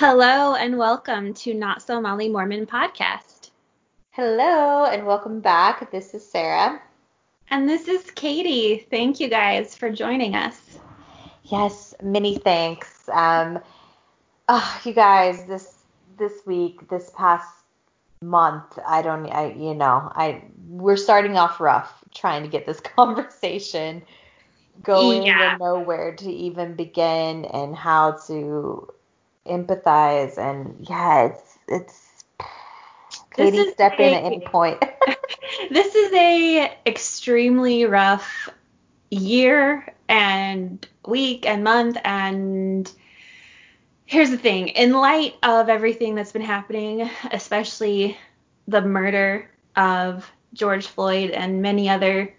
Hello and welcome to Not So Molly Mormon podcast. Hello and welcome back. This is Sarah. And this is Katie. Thank you guys for joining us. Yes, many thanks. Um, oh, you guys, this this week, this past month, I don't, I you know, I we're starting off rough trying to get this conversation going yeah. and know where to even begin and how to empathize and yeah, it's it's Katie step a, in at any point. this is a extremely rough year and week and month and here's the thing in light of everything that's been happening especially the murder of george floyd and many other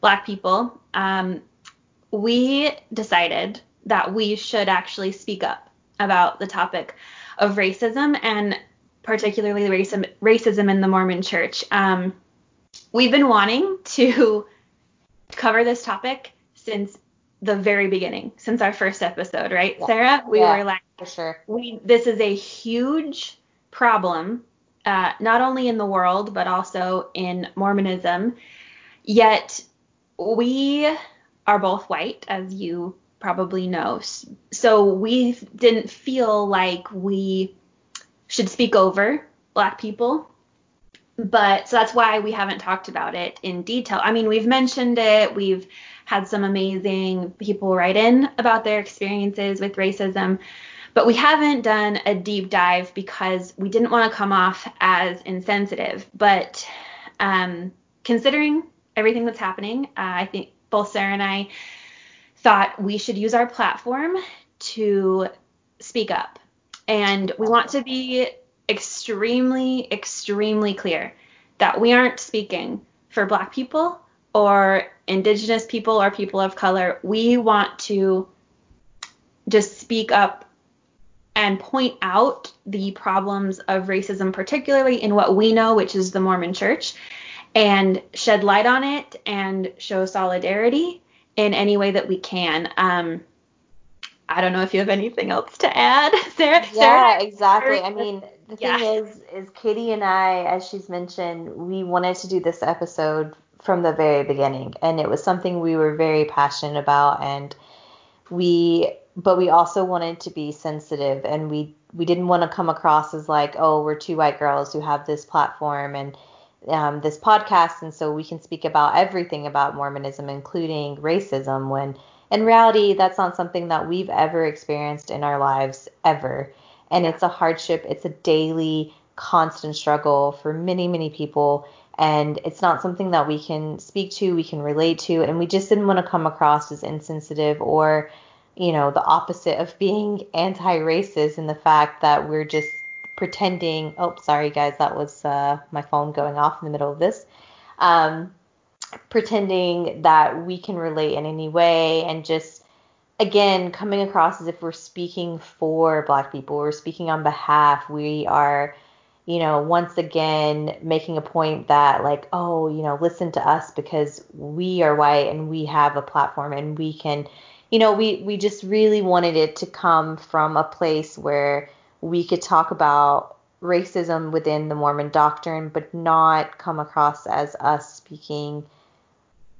black people um, we decided that we should actually speak up about the topic of racism and particularly racism, racism in the Mormon church. Um, we've been wanting to cover this topic since the very beginning, since our first episode, right, yeah. Sarah? We yeah, were like, for sure. We this is a huge problem, uh, not only in the world but also in Mormonism. Yet we are both white, as you probably know. So we didn't feel like we should speak over black people. But so that's why we haven't talked about it in detail. I mean, we've mentioned it, we've had some amazing people write in about their experiences with racism, but we haven't done a deep dive because we didn't want to come off as insensitive. But um, considering everything that's happening, uh, I think both Sarah and I thought we should use our platform to speak up. And we want to be extremely, extremely clear that we aren't speaking for Black people or Indigenous people or people of color. We want to just speak up and point out the problems of racism, particularly in what we know, which is the Mormon church, and shed light on it and show solidarity in any way that we can. Um, I don't know if you have anything else to add, Sarah. Yeah, Sarah? exactly. I mean, the thing is, is Katie and I, as she's mentioned, we wanted to do this episode from the very beginning, and it was something we were very passionate about, and we, but we also wanted to be sensitive, and we we didn't want to come across as like, oh, we're two white girls who have this platform and um, this podcast, and so we can speak about everything about Mormonism, including racism, when in reality, that's not something that we've ever experienced in our lives ever. And it's a hardship, it's a daily, constant struggle for many, many people. And it's not something that we can speak to, we can relate to, and we just didn't want to come across as insensitive or, you know, the opposite of being anti racist in the fact that we're just pretending. Oh, sorry guys, that was uh, my phone going off in the middle of this. Um, pretending that we can relate in any way and just again coming across as if we're speaking for black people we're speaking on behalf we are you know once again making a point that like oh you know listen to us because we are white and we have a platform and we can you know we we just really wanted it to come from a place where we could talk about racism within the Mormon doctrine, but not come across as us speaking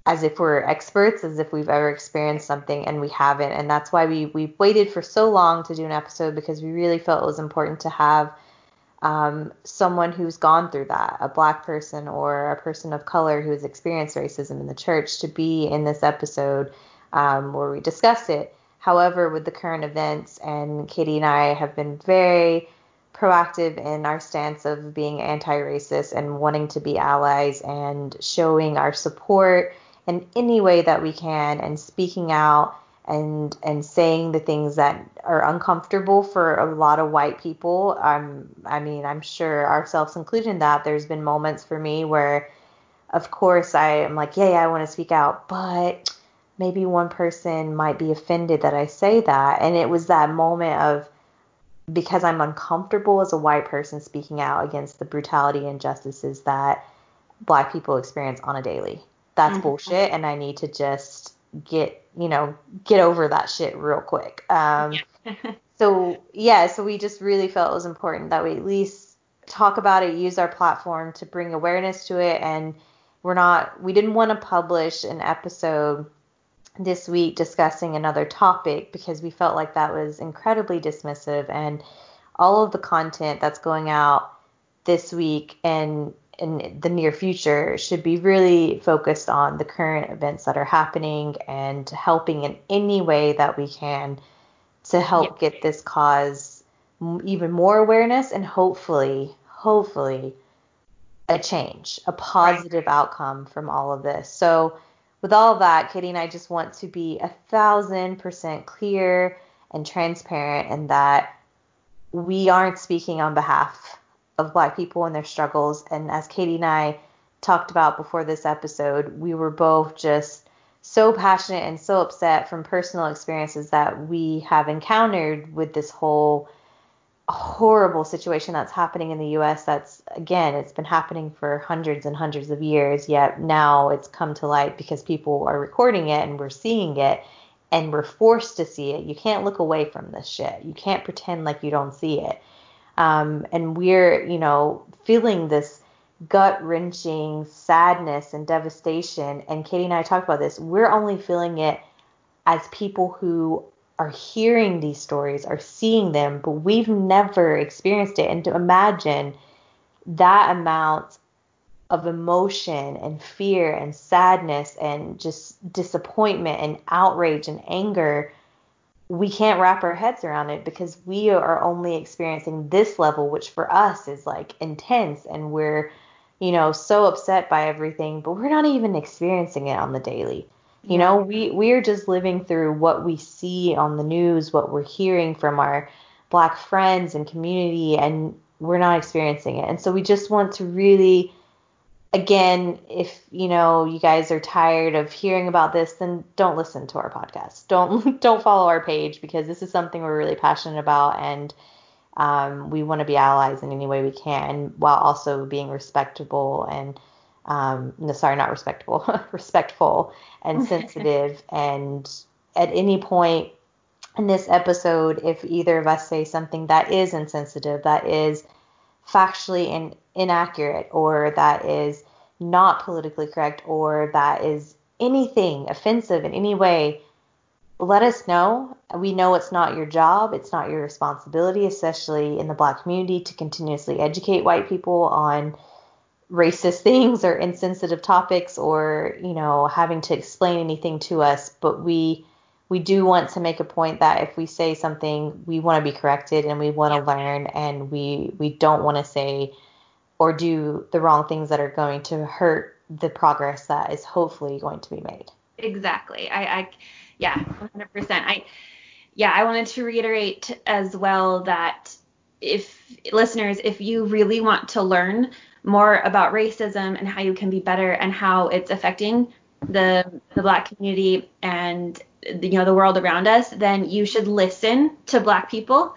as if we're experts, as if we've ever experienced something and we haven't. And that's why we we waited for so long to do an episode because we really felt it was important to have um, someone who's gone through that, a black person or a person of color who has experienced racism in the church, to be in this episode um, where we discuss it. However, with the current events, and Katie and I have been very proactive in our stance of being anti racist and wanting to be allies and showing our support in any way that we can and speaking out and and saying the things that are uncomfortable for a lot of white people. Um, I mean, I'm sure ourselves included in that. There's been moments for me where, of course, I am like, yeah, yeah I want to speak out, but maybe one person might be offended that I say that. And it was that moment of because I'm uncomfortable as a white person speaking out against the brutality and injustices that black people experience on a daily. That's mm-hmm. bullshit and I need to just get, you know, get over that shit real quick. Um. So yeah, so we just really felt it was important that we at least talk about it, use our platform to bring awareness to it, and we're not we didn't want to publish an episode this week discussing another topic because we felt like that was incredibly dismissive and all of the content that's going out this week and in the near future should be really focused on the current events that are happening and helping in any way that we can to help get this cause even more awareness and hopefully hopefully a change a positive right. outcome from all of this so with all that, Katie and I just want to be a thousand percent clear and transparent in that we aren't speaking on behalf of Black people and their struggles. And as Katie and I talked about before this episode, we were both just so passionate and so upset from personal experiences that we have encountered with this whole horrible situation that's happening in the US that's again it's been happening for hundreds and hundreds of years yet now it's come to light because people are recording it and we're seeing it and we're forced to see it. You can't look away from this shit. You can't pretend like you don't see it. Um, and we're you know feeling this gut wrenching sadness and devastation. And Katie and I talked about this. We're only feeling it as people who are hearing these stories, are seeing them, but we've never experienced it. And to imagine that amount of emotion and fear and sadness and just disappointment and outrage and anger, we can't wrap our heads around it because we are only experiencing this level, which for us is like intense and we're, you know, so upset by everything, but we're not even experiencing it on the daily. You know, we we're just living through what we see on the news, what we're hearing from our black friends and community and we're not experiencing it. And so we just want to really again, if you know you guys are tired of hearing about this, then don't listen to our podcast. Don't don't follow our page because this is something we're really passionate about and um, we want to be allies in any way we can while also being respectable and um, no, sorry, not respectable, respectful and sensitive. and at any point in this episode, if either of us say something that is insensitive, that is factually in, inaccurate, or that is not politically correct, or that is anything offensive in any way, let us know. We know it's not your job, it's not your responsibility, especially in the black community, to continuously educate white people on racist things or insensitive topics or you know having to explain anything to us but we we do want to make a point that if we say something we want to be corrected and we want to learn and we we don't want to say or do the wrong things that are going to hurt the progress that is hopefully going to be made. Exactly. I i yeah 100% i yeah i wanted to reiterate as well that if listeners if you really want to learn more about racism and how you can be better and how it's affecting the the black community and you know the world around us, then you should listen to black people.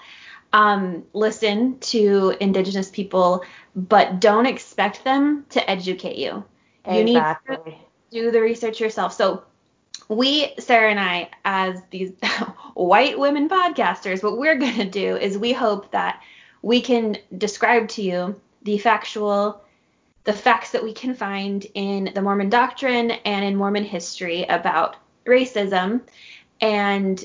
Um, listen to indigenous people, but don't expect them to educate you. You need to do the research yourself. So we, Sarah and I, as these white women podcasters, what we're going to do is we hope that we can describe to you the factual, the facts that we can find in the Mormon doctrine and in Mormon history about racism. And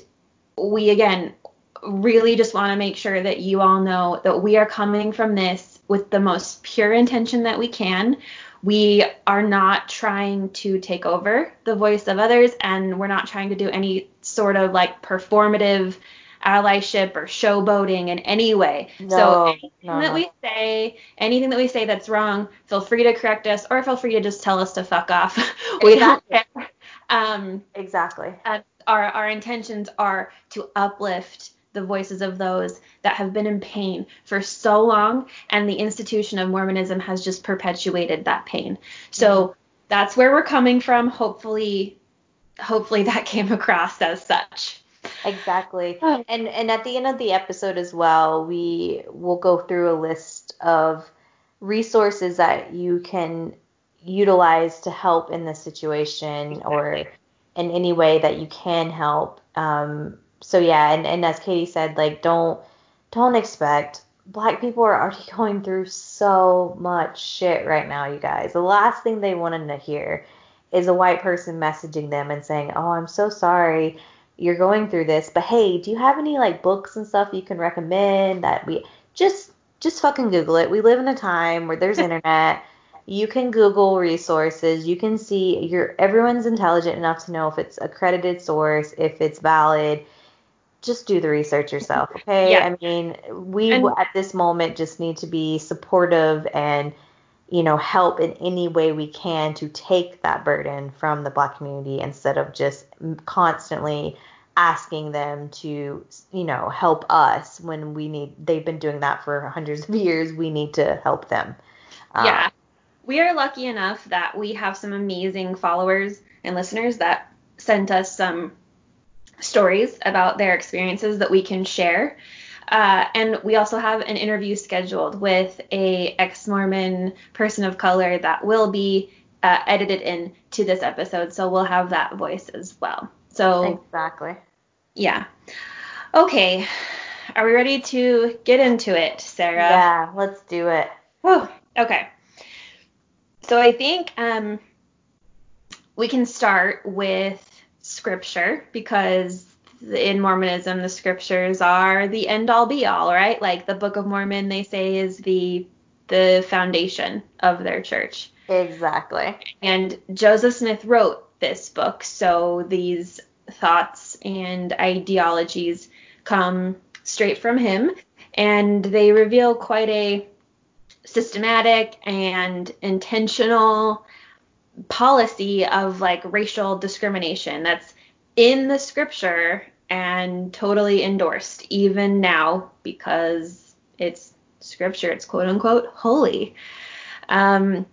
we, again, really just want to make sure that you all know that we are coming from this with the most pure intention that we can. We are not trying to take over the voice of others, and we're not trying to do any sort of like performative allyship or showboating in any way. No, so anything no, that we say, anything that we say that's wrong, feel free to correct us or feel free to just tell us to fuck off. we don't care. Um, exactly. Uh, our our intentions are to uplift the voices of those that have been in pain for so long, and the institution of Mormonism has just perpetuated that pain. So mm-hmm. that's where we're coming from. Hopefully, hopefully that came across as such. Exactly. Oh. And and at the end of the episode as well, we will go through a list of resources that you can utilize to help in this situation exactly. or in any way that you can help. Um, so yeah, and, and as Katie said, like don't don't expect black people are already going through so much shit right now, you guys. The last thing they wanted to hear is a white person messaging them and saying, "Oh, I'm so sorry you're going through this, but hey, do you have any like books and stuff you can recommend that we just just fucking Google it. We live in a time where there's internet. You can Google resources. You can see you're everyone's intelligent enough to know if it's accredited source, if it's valid. Just do the research yourself, okay? Yeah. I mean, we and, at this moment just need to be supportive and you know help in any way we can to take that burden from the black community instead of just constantly asking them to, you know, help us when we need, they've been doing that for hundreds of years. We need to help them. Um, yeah. We are lucky enough that we have some amazing followers and listeners that sent us some stories about their experiences that we can share. Uh, and we also have an interview scheduled with a ex-Mormon person of color that will be uh, edited in to this episode, so we'll have that voice as well. So exactly. Yeah. Okay. Are we ready to get into it, Sarah? Yeah, let's do it. Whew. Okay. So I think um, we can start with scripture because in Mormonism the scriptures are the end all be all, right? Like the Book of Mormon they say is the the foundation of their church. Exactly. And Joseph Smith wrote this book, so these thoughts and ideologies come straight from him, and they reveal quite a systematic and intentional policy of like racial discrimination that's in the scripture and totally endorsed even now because it's scripture it's quote unquote holy. Um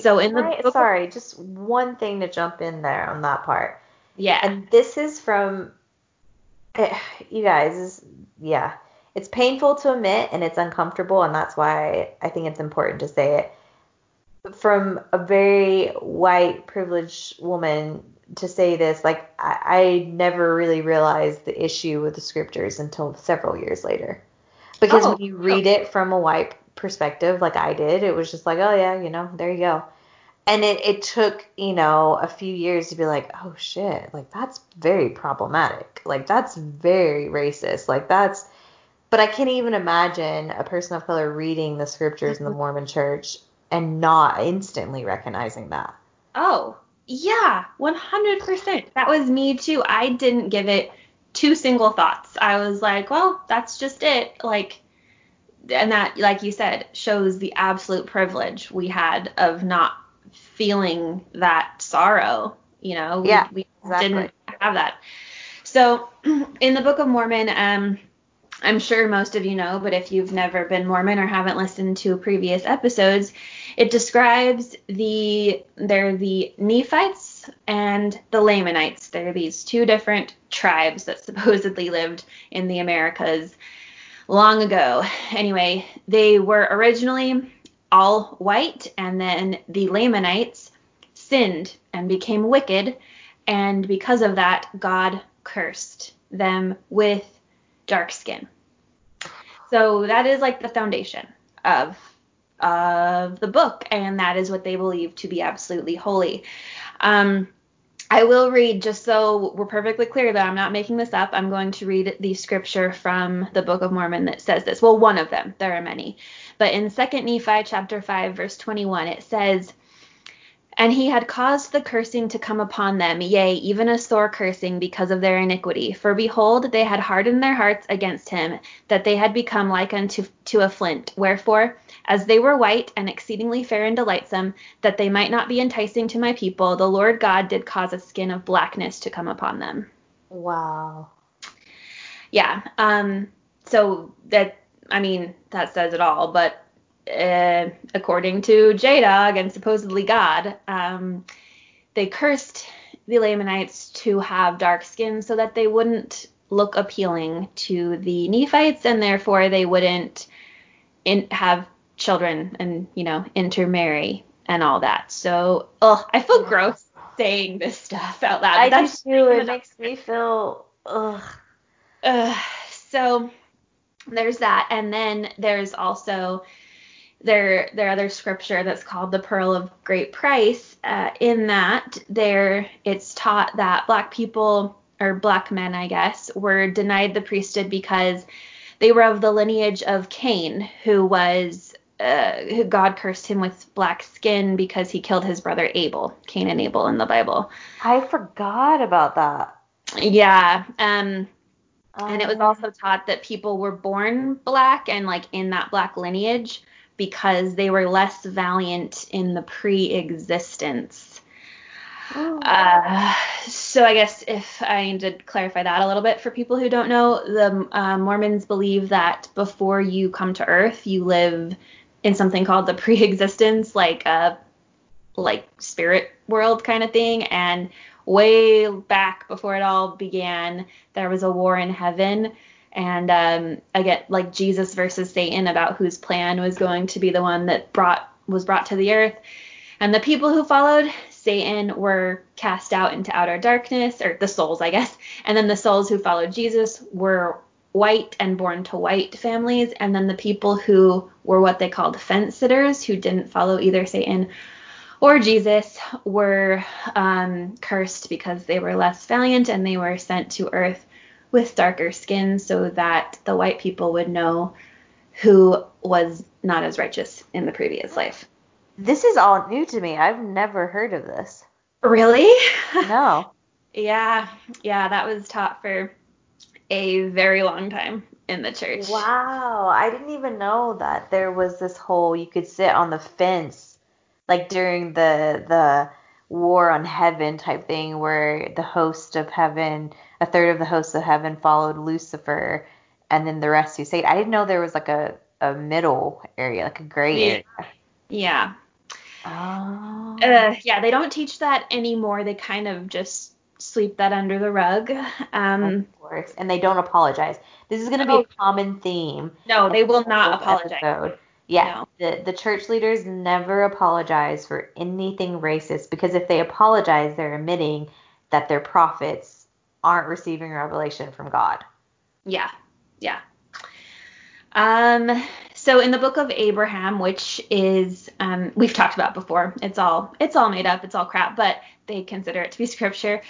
so in the book, sorry just one thing to jump in there on that part yeah. And this is from eh, you guys is yeah. It's painful to admit and it's uncomfortable and that's why I think it's important to say it. From a very white privileged woman to say this, like I, I never really realized the issue with the scriptures until several years later. Because oh, when you read it from a white perspective, like I did, it was just like, oh yeah, you know, there you go. And it, it took you know a few years to be like oh shit like that's very problematic. Like that's very racist. Like that's but i can't even imagine a person of color reading the scriptures in the mm-hmm. mormon church and not instantly recognizing that. Oh yeah 100% that was me too. I didn't give it two single thoughts. I was like well that's just it. Like and that like you said shows the absolute privilege we had of not feeling that sorrow. You know, we, yeah, we exactly. didn't have that. So in the Book of Mormon, um, I'm sure most of you know, but if you've never been Mormon or haven't listened to previous episodes, it describes the they're the Nephites and the Lamanites. They're these two different tribes that supposedly lived in the Americas long ago. Anyway, they were originally all white, and then the Lamanites sinned and became wicked, and because of that, God cursed them with dark skin. So that is like the foundation of of the book, and that is what they believe to be absolutely holy. Um, I will read, just so we're perfectly clear that I'm not making this up, I'm going to read the scripture from the Book of Mormon that says this. Well, one of them, there are many. But in 2 Nephi chapter 5, verse 21, it says, and he had caused the cursing to come upon them, yea, even a sore cursing because of their iniquity. For behold, they had hardened their hearts against him, that they had become like unto to a flint. Wherefore, as they were white and exceedingly fair and delightsome, that they might not be enticing to my people, the Lord God did cause a skin of blackness to come upon them. Wow. Yeah. Um. So that I mean that says it all. But uh, according to J Dog and supposedly God, um, they cursed the Lamanites to have dark skin so that they wouldn't look appealing to the Nephites and therefore they wouldn't in, have children and you know intermarry and all that. So, oh, I feel gross saying this stuff out loud. I do too. It makes me feel ugh. uh, so there's that, and then there's also their their other scripture that's called the Pearl of Great Price. Uh, in that, there it's taught that black people or black men, I guess, were denied the priesthood because they were of the lineage of Cain, who was uh, God cursed him with black skin because he killed his brother Abel, Cain and Abel in the Bible. I forgot about that. Yeah. Um, and it was oh. also taught that people were born black and like in that black lineage because they were less valiant in the pre-existence. Oh. Uh, so I guess if I need to clarify that a little bit for people who don't know, the uh, Mormons believe that before you come to Earth, you live in something called the pre-existence, like a like spirit world kind of thing, and way back before it all began, there was a war in heaven. And um, I get like Jesus versus Satan about whose plan was going to be the one that brought was brought to the earth. And the people who followed Satan were cast out into outer darkness, or the souls, I guess. And then the souls who followed Jesus were white and born to white families. And then the people who were what they called fence sitters, who didn't follow either Satan or Jesus were um, cursed because they were less valiant and they were sent to earth with darker skin so that the white people would know who was not as righteous in the previous life. This is all new to me. I've never heard of this. Really? No. yeah, yeah, that was taught for a very long time in the church. Wow, I didn't even know that there was this whole you could sit on the fence like during the the war on heaven type thing where the host of heaven, a third of the hosts of heaven followed Lucifer and then the rest who stayed. I didn't know there was like a, a middle area, like a gray yeah. area. Yeah. Oh. Uh, yeah, they don't teach that anymore. They kind of just sweep that under the rug. Um, of course. And they don't apologize. This is going to be a common theme. No, they will not apologize. Episode. Yeah, no. the the church leaders never apologize for anything racist because if they apologize, they're admitting that their prophets aren't receiving revelation from God. Yeah, yeah. Um, so in the book of Abraham, which is um, we've talked about before, it's all it's all made up, it's all crap, but they consider it to be scripture.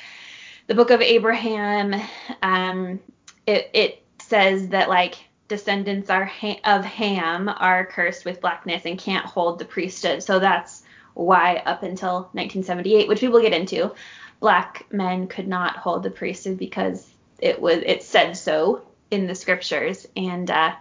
The book of Abraham, um, it it says that like descendants are ha- of Ham are cursed with blackness and can't hold the priesthood. So that's why up until 1978, which we will get into, black men could not hold the priesthood because it was it said so in the scriptures. And uh,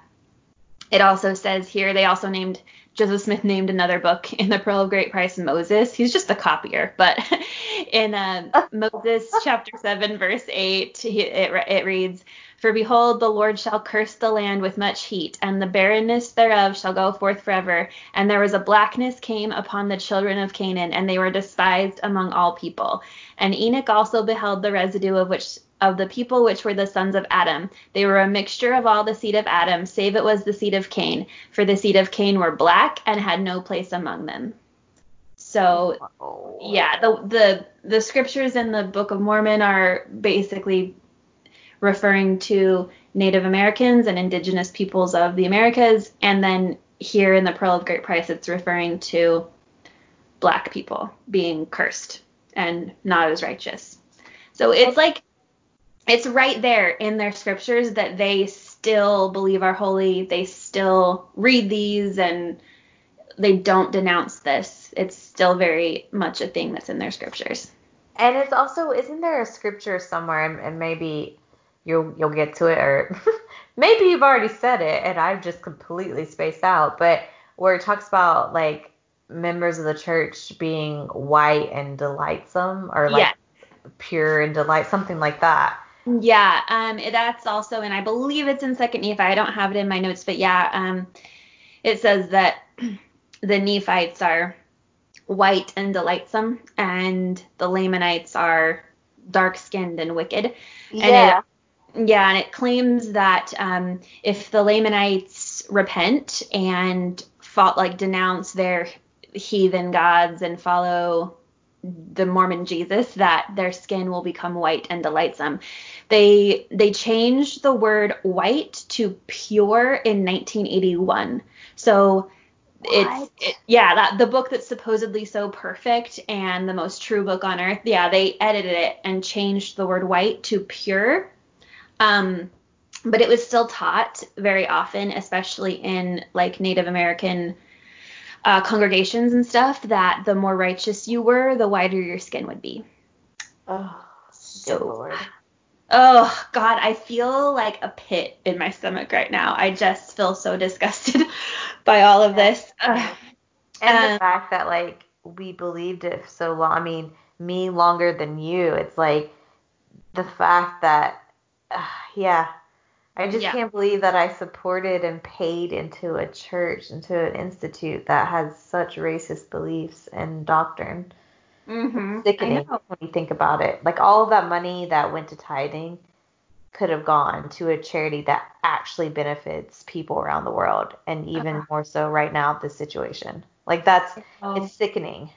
it also says here they also named Joseph Smith named another book in the Pearl of Great Price Moses. He's just the copier, but in uh, Moses chapter 7 verse 8 he, it, it reads for behold, the Lord shall curse the land with much heat, and the barrenness thereof shall go forth forever. And there was a blackness came upon the children of Canaan, and they were despised among all people. And Enoch also beheld the residue of which of the people which were the sons of Adam. They were a mixture of all the seed of Adam, save it was the seed of Cain. For the seed of Cain were black and had no place among them. So yeah, the the the scriptures in the Book of Mormon are basically referring to Native Americans and indigenous peoples of the Americas. And then here in the Pearl of Great Price, it's referring to black people being cursed and not as righteous. So it's like, it's right there in their scriptures that they still believe are holy. They still read these and they don't denounce this. It's still very much a thing that's in their scriptures. And it's also, isn't there a scripture somewhere, and, and maybe you'll you'll get to it or maybe you've already said it and I've just completely spaced out, but where it talks about like members of the church being white and delightsome or like yeah. pure and delight something like that. Yeah, um that's also and I believe it's in second Nephi. I don't have it in my notes, but yeah, um it says that the Nephites are white and delightsome and the Lamanites are dark skinned and wicked. Yeah. And it yeah, and it claims that um, if the Lamanites repent and fought like denounce their heathen gods and follow the Mormon Jesus that their skin will become white and delightsome. They they changed the word white to pure in 1981. So it's it, yeah that the book that's supposedly so perfect and the most true book on earth yeah they edited it and changed the word white to pure um but it was still taught very often especially in like native american uh, congregations and stuff that the more righteous you were the whiter your skin would be oh so lord oh god i feel like a pit in my stomach right now i just feel so disgusted by all of this. Uh, and um, the fact that like we believed it so long. I mean, me longer than you. It's like the fact that, uh, yeah, I just yeah. can't believe that I supported and paid into a church, into an institute that has such racist beliefs and doctrine. Mm-hmm. Sickening when you think about it. Like all of that money that went to tithing could have gone to a charity that actually benefits people around the world and even uh-huh. more so right now this situation like that's oh. it's sickening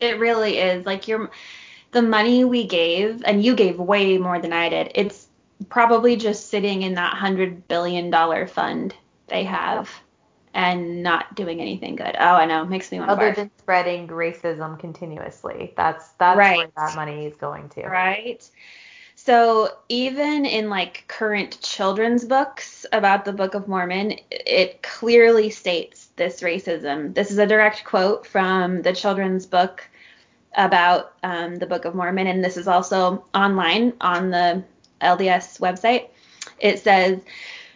it really is like your the money we gave and you gave way more than i did it's probably just sitting in that hundred billion dollar fund they have and not doing anything good oh i know makes me want to other barf. than spreading racism continuously that's that's right. where that money is going to right so even in like current children's books about the Book of Mormon, it clearly states this racism. This is a direct quote from the children's book about um, the Book of Mormon, and this is also online on the LDS website. It says.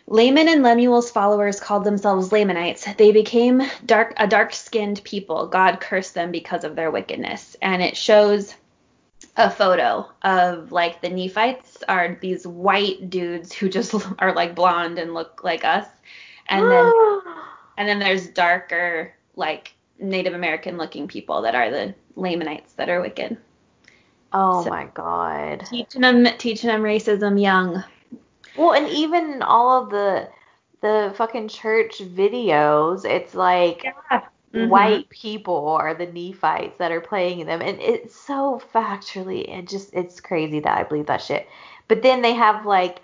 Laman and Lemuel's followers called themselves Lamanites. They became dark a dark-skinned people. God cursed them because of their wickedness. And it shows a photo of like the Nephites are these white dudes who just are like blonde and look like us, and then and then there's darker like Native American looking people that are the Lamanites that are wicked. Oh so, my god. Teaching them teaching them racism young. Well, and even all of the the fucking church videos, it's like yeah. Mm-hmm. white people are the Nephites that are playing them, and it's so factually and just it's crazy that I believe that shit. But then they have like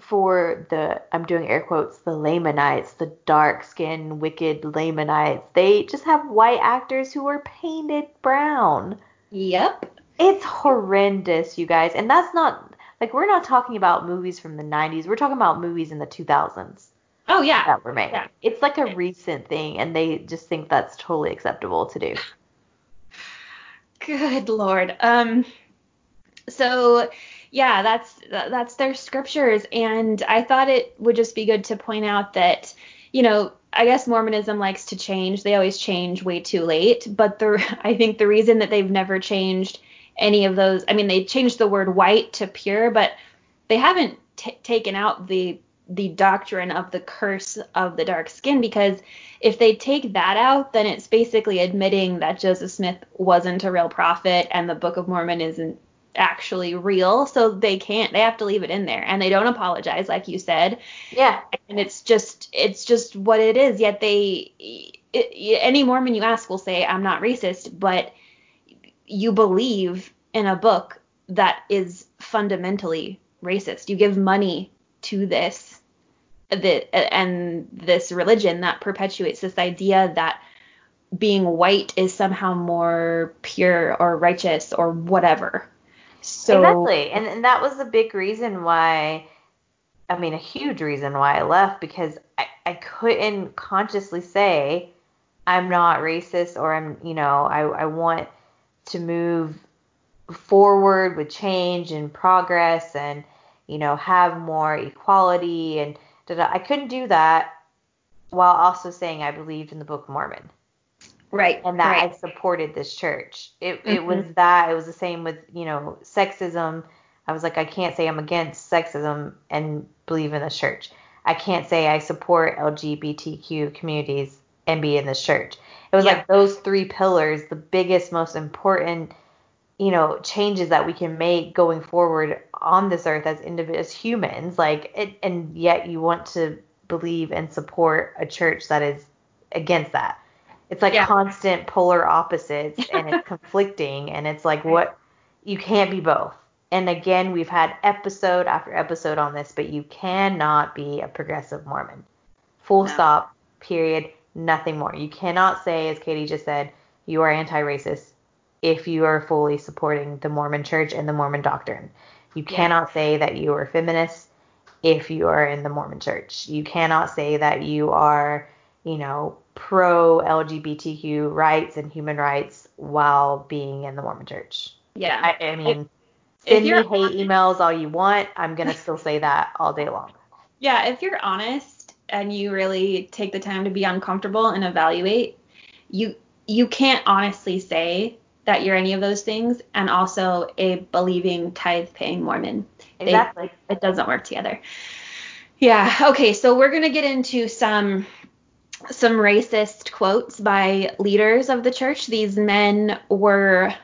for the I'm doing air quotes the Lamanites, the dark skinned wicked Lamanites. They just have white actors who are painted brown. Yep. It's horrendous, you guys. And that's not like we're not talking about movies from the 90s. We're talking about movies in the 2000s. Oh yeah. That were made. Yeah. It's like a recent thing, and they just think that's totally acceptable to do. Good lord. Um. So yeah, that's that's their scriptures, and I thought it would just be good to point out that you know I guess Mormonism likes to change. They always change way too late, but the I think the reason that they've never changed any of those, I mean, they changed the word white to pure, but they haven't t- taken out the the doctrine of the curse of the dark skin because if they take that out then it's basically admitting that Joseph Smith wasn't a real prophet and the Book of Mormon isn't actually real so they can't they have to leave it in there and they don't apologize like you said. Yeah. And it's just it's just what it is. Yet they it, any mormon you ask will say i'm not racist but you believe in a book that is fundamentally racist you give money to this the, and this religion that perpetuates this idea that being white is somehow more pure or righteous or whatever. So Exactly. And, and that was a big reason why I mean a huge reason why I left because I, I couldn't consciously say I'm not racist or I'm you know, I, I want to move forward with change and progress and you know have more equality and I couldn't do that while also saying I believed in the Book of Mormon. Right. And that right. I supported this church. It mm-hmm. it was that. It was the same with, you know, sexism. I was like, I can't say I'm against sexism and believe in the church. I can't say I support LGBTQ communities and be in this church. It was yeah. like those three pillars, the biggest, most important you know changes that we can make going forward on this earth as as humans like it, and yet you want to believe and support a church that is against that It's like Yeah. constant polar opposites and it's conflicting and it's like what you can't be both. And again, we've had episode after episode on this, but you cannot be a progressive Mormon. Full No. stop, period, nothing more. You cannot say, as Katie just said, you are anti racist if you are fully supporting the Mormon church and the Mormon doctrine. You Yeah. cannot say that you are feminist if you are in the Mormon church. You cannot say that you are, you know, pro LGBTQ rights and human rights while being in the Mormon church. Yeah. I, I mean, if send me hate emails all you want. I'm going to still say that all day long. Yeah, if you're honest and you really take the time to be uncomfortable and evaluate, you you can't honestly say that you're any of those things and also a believing tithe paying Mormon. They- Exactly. it doesn't work together. Yeah. Okay, so we're gonna get into some some racist quotes by leaders of the church. These men were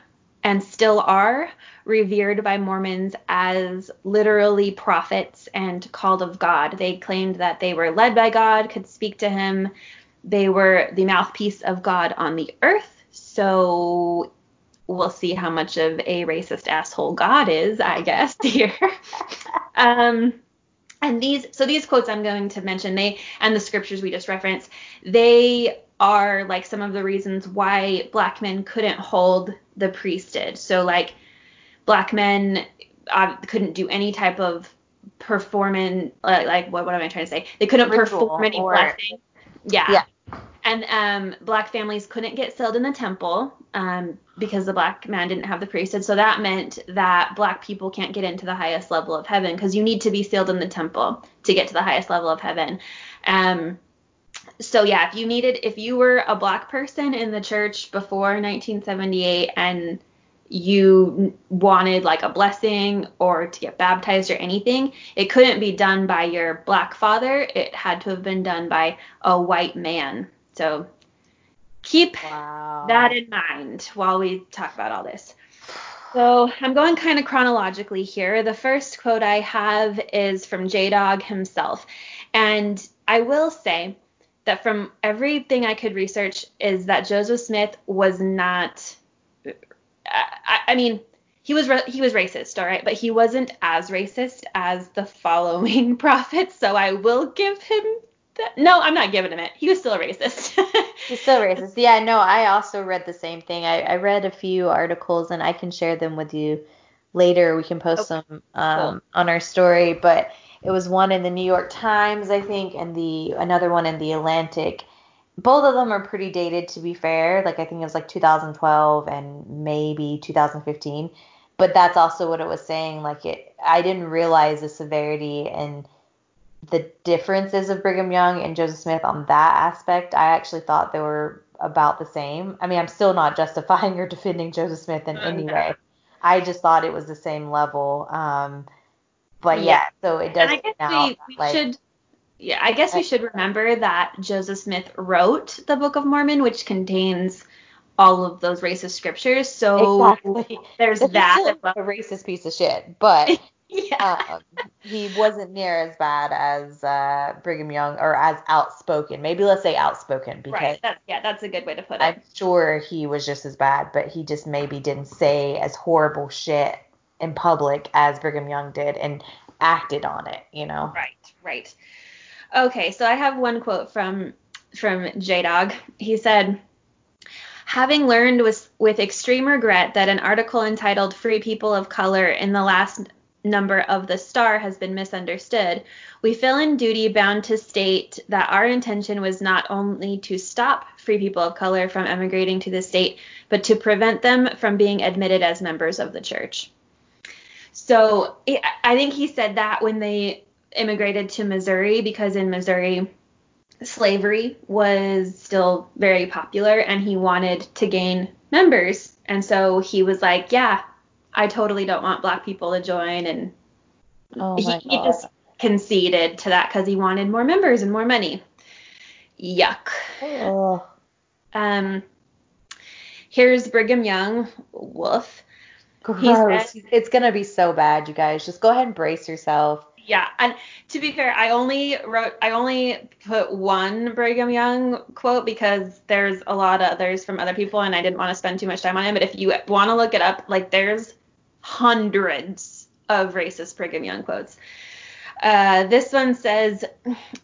and still are revered by Mormons as literally prophets and called of God. They claimed that they were led by God, could speak to him. They were the mouthpiece of God on the earth. So we'll see how much of a racist asshole God is, I guess, here. um and these so these quotes I'm going to mention they and the scriptures we just referenced they are like some of the reasons why black men couldn't hold the priesthood so like black men uh, couldn't do any type of performing like, like what, what am I trying to say they couldn't Ritual perform any or- blessing yeah Yeah. and um, black families couldn't get sealed in the temple um, because the black man didn't have the priesthood. So that meant that black people can't get into the highest level of heaven because you need to be sealed in the temple to get to the highest level of heaven. Um, so yeah, if you needed, if you were a black person in the church before 1978 and you wanted like a blessing or to get baptized or anything, it couldn't be done by your black father. It had to have been done by a white man. So keep Wow. that in mind while we talk about all this. So I'm going kind of chronologically here. The first quote I have is from J Dog himself. And I will say that from everything I could research is that Joseph Smith was not I, I mean he was he was racist, all right, but he wasn't as racist as the following prophets. So I will give him that. No, I'm not giving him it. He was still a racist. He's still racist. Yeah, no, I also read the same thing. I, I read a few articles and I can share them with you later. We can post Okay. them um, on our story. But it was one in the New York Times, I think, and the another one in the Atlantic. Both of them are pretty dated, to be fair. Like I think it was like 2012 and maybe 2015. But that's also what it was saying. Like it, I didn't realize the severity and the differences of Brigham Young and Joseph Smith on that aspect. I actually thought they were about the same. I mean, I'm still not justifying or defending Joseph Smith in any way. I just thought it was the same level. Um, but yeah, so it does and I guess now, we, we like, should yeah i guess we should remember that joseph smith wrote the book of mormon which contains all of those racist scriptures so exactly. there's that well. a racist piece of shit, but yeah um, he wasn't near as bad as uh, Brigham Young or as outspoken. Maybe let's say outspoken because right that's yeah that's a good way to put it I'm sure he was just as bad, but he just maybe didn't say as horrible shit in public as Brigham Young did and acted on it, you know? right right okay so i have one quote from from j-dog he said Having learned with, with extreme regret that an article entitled Free People of Color in the last number of The Star has been misunderstood, we feel in duty bound to state that our intention was not only to stop free people of color from emigrating to the state, but to prevent them from being admitted as members of the church. So I I think he said that when they immigrated to Missouri, because in Missouri, slavery was still very popular and he wanted to gain members. And so he was like, yeah, I totally don't want black people to join. And Oh he, he just conceded to that because he wanted more members and more money. Yuck. Oh. Um, here's Brigham Young. Woof. Gross. It's gonna be so bad, you guys. Just go ahead and brace yourself. Yeah, and to be fair, I only wrote, I only put one Brigham Young quote because there's a lot of others from other people, and I didn't want to spend too much time on it. But if you want to look it up, like there's hundreds of racist Brigham Young quotes. Uh, this one says,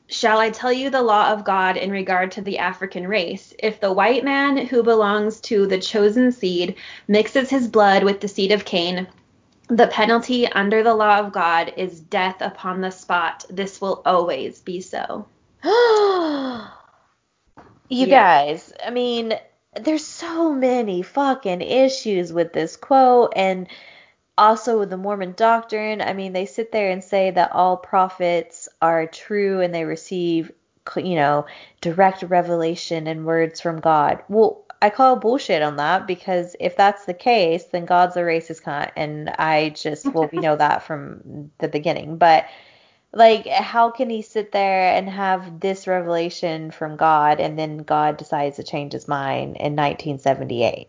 Shall I tell you the law of God in regard to the African race? If the white man who belongs to the chosen seed mixes his blood with the seed of Cain, the penalty under the law of God is death upon the spot. This will always be so. you yeah. guys, I mean, there's so many fucking issues with this quote and also with the Mormon doctrine. I mean, they sit there and say that all prophets are true and they receive, you know, direct revelation and words from God. Well, I call bullshit on that because if that's the case, then God's a racist cunt, and I just well we know that from the beginning. But like, how can he sit there and have this revelation from God, and then God decides to change his mind in 1978?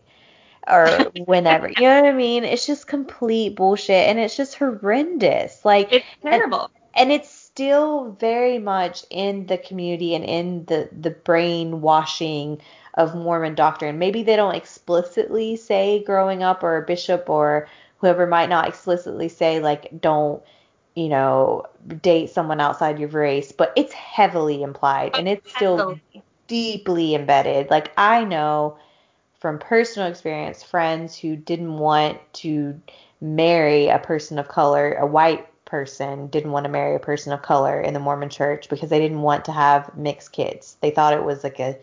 Or whenever. You know what I mean? It's just complete bullshit and it's just horrendous. Like it's terrible. And, and, it's still very much in the community and in the the brainwashing of Mormon doctrine. Maybe they don't explicitly say growing up or a bishop or whoever might not explicitly say like don't you know date someone outside your race, but it's heavily implied and it's still deeply embedded. Like I know from personal experience friends who didn't want to marry a person of color, a white person didn't want to marry a person of color in the Mormon church because they didn't want to have mixed kids. They thought it was like a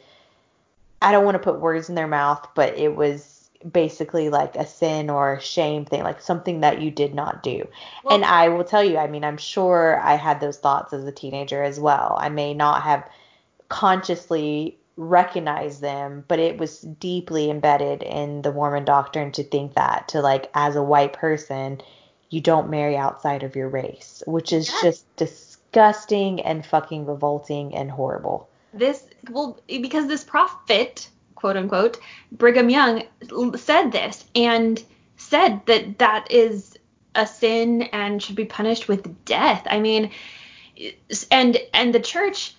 I don't want to put words in their mouth, but it was basically like a sin or a shame thing, like something that you did not do. Well, and I will tell you, I mean, I'm sure I had those thoughts as a teenager as well. I may not have consciously recognized them, but it was deeply embedded in the Mormon doctrine to think that, to like, as a white person, you don't marry outside of your race, which is yeah. just disgusting and fucking revolting and horrible this well because this prophet quote unquote brigham young said this and said that that is a sin and should be punished with death i mean and and the church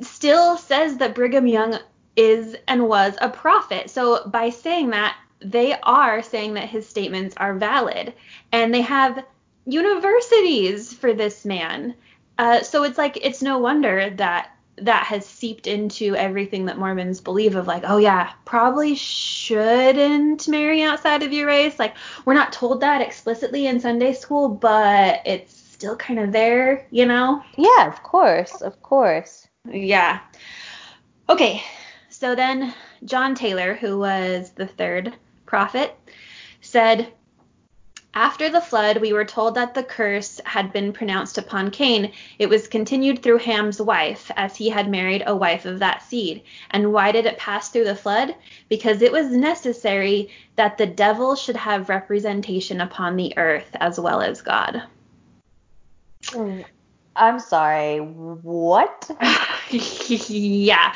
still says that brigham young is and was a prophet so by saying that they are saying that his statements are valid and they have universities for this man uh, so it's like it's no wonder that that has seeped into everything that Mormons believe of like, oh yeah, probably shouldn't marry outside of your race. Like we're not told that explicitly in Sunday school, but it's still kind of there, you know? Yeah, of course, of course. Yeah. Okay. So then John Taylor, who was the third prophet, said after the flood, we were told that the curse had been pronounced upon Cain. It was continued through Ham's wife, as he had married a wife of that seed. And why did it pass through the flood? Because it was necessary that the devil should have representation upon the earth as well as God. Mm. I'm sorry, what? yeah.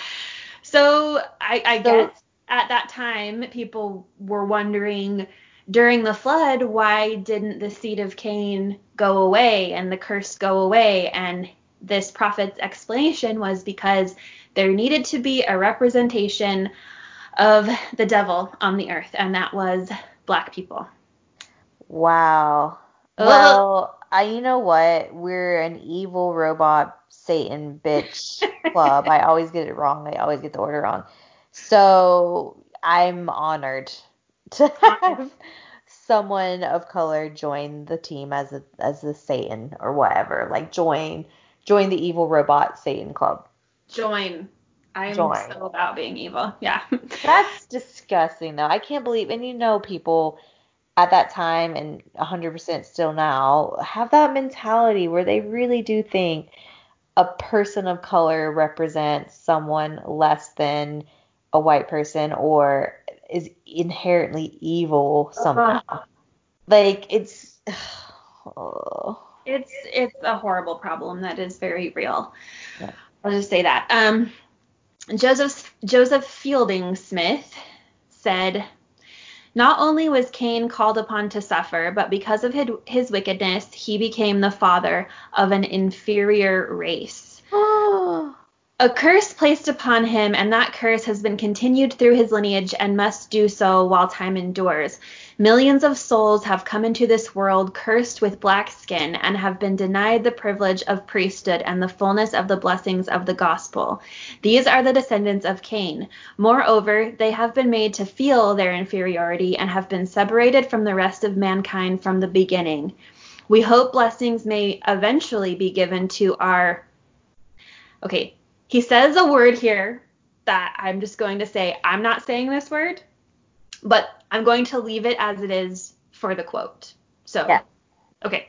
So I, I so, guess at that time people were wondering during the flood, why didn't the seed of Cain go away and the curse go away? And this prophet's explanation was because there needed to be a representation of the devil on the earth, and that was black people. Wow. Well, I, you know what? We're an evil robot Satan bitch club. I always get it wrong. I always get the order wrong. So I'm honored to have someone of color join the team as a as the Satan or whatever. Like join join the evil robot Satan club. Join. I'm join. so about being evil. Yeah. That's disgusting though. I can't believe and you know people at that time and 100% still now have that mentality where they really do think a person of color represents someone less than a white person or is inherently evil somehow. Uh-huh. Like it's oh. it's it's a horrible problem that is very real. Yeah. I'll just say that. Um, Joseph Joseph Fielding Smith said Not only was Cain called upon to suffer, but because of his, wickedness, he became the father of an inferior race. Oh. a curse placed upon him, and that curse has been continued through his lineage and must do so while time endures. Millions of souls have come into this world cursed with black skin and have been denied the privilege of priesthood and the fullness of the blessings of the gospel. These are the descendants of Cain. Moreover, they have been made to feel their inferiority and have been separated from the rest of mankind from the beginning. We hope blessings may eventually be given to our. Okay, he says a word here that I'm just going to say, I'm not saying this word, but I'm going to leave it as it is for the quote. So, yeah. okay.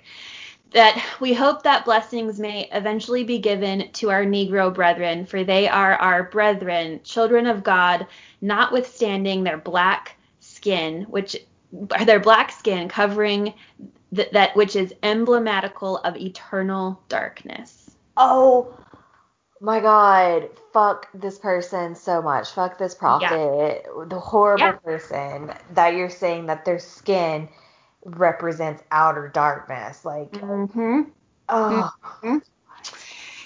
That we hope that blessings may eventually be given to our Negro brethren, for they are our brethren, children of God, notwithstanding their black skin, which their black skin covering th- that which is emblematical of eternal darkness. Oh my god, fuck this person so much. Fuck this prophet. Yeah. The horrible yeah. person that you're saying that their skin represents outer darkness. Like, mm-hmm. oh. Mm-hmm.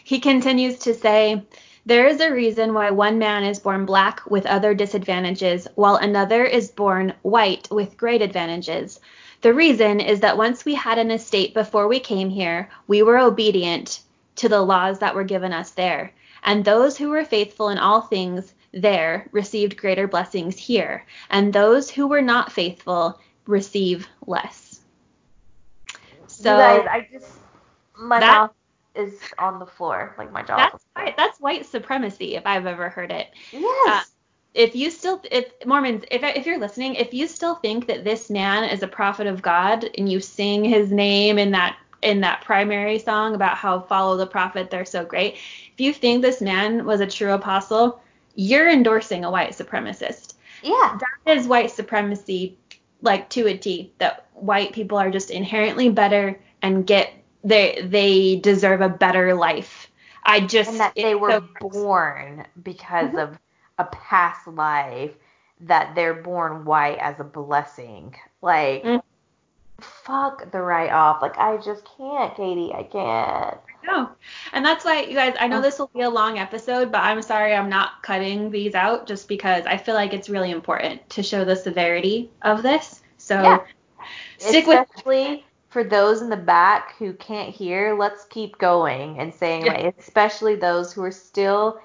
He continues to say, there is a reason why one man is born black with other disadvantages, while another is born white with great advantages. The reason is that once we had an estate before we came here, we were obedient to the laws that were given us there. And those who were faithful in all things there received greater blessings here, and those who were not faithful receive less. So you guys, I just my that, mouth is on the floor, like my jaw. That's white, that's white supremacy if I've ever heard it. Yes. Uh, if you still if Mormons if if you're listening, if you still think that this man is a prophet of God and you sing his name in that in that primary song about how follow the prophet, they're so great. If you think this man was a true apostle, you're endorsing a white supremacist. Yeah. That is white supremacy, like to a T. That white people are just inherently better and get they they deserve a better life. I just and that they were so born because mm-hmm. of a past life that they're born white as a blessing. Like mm-hmm fuck the write off. Like I just can't, Katie. I can't. No. And that's why you guys I know oh. this will be a long episode, but I'm sorry I'm not cutting these out just because I feel like it's really important to show the severity of this. So yeah. stick especially with for those in the back who can't hear, let's keep going and saying yeah. like especially those who are still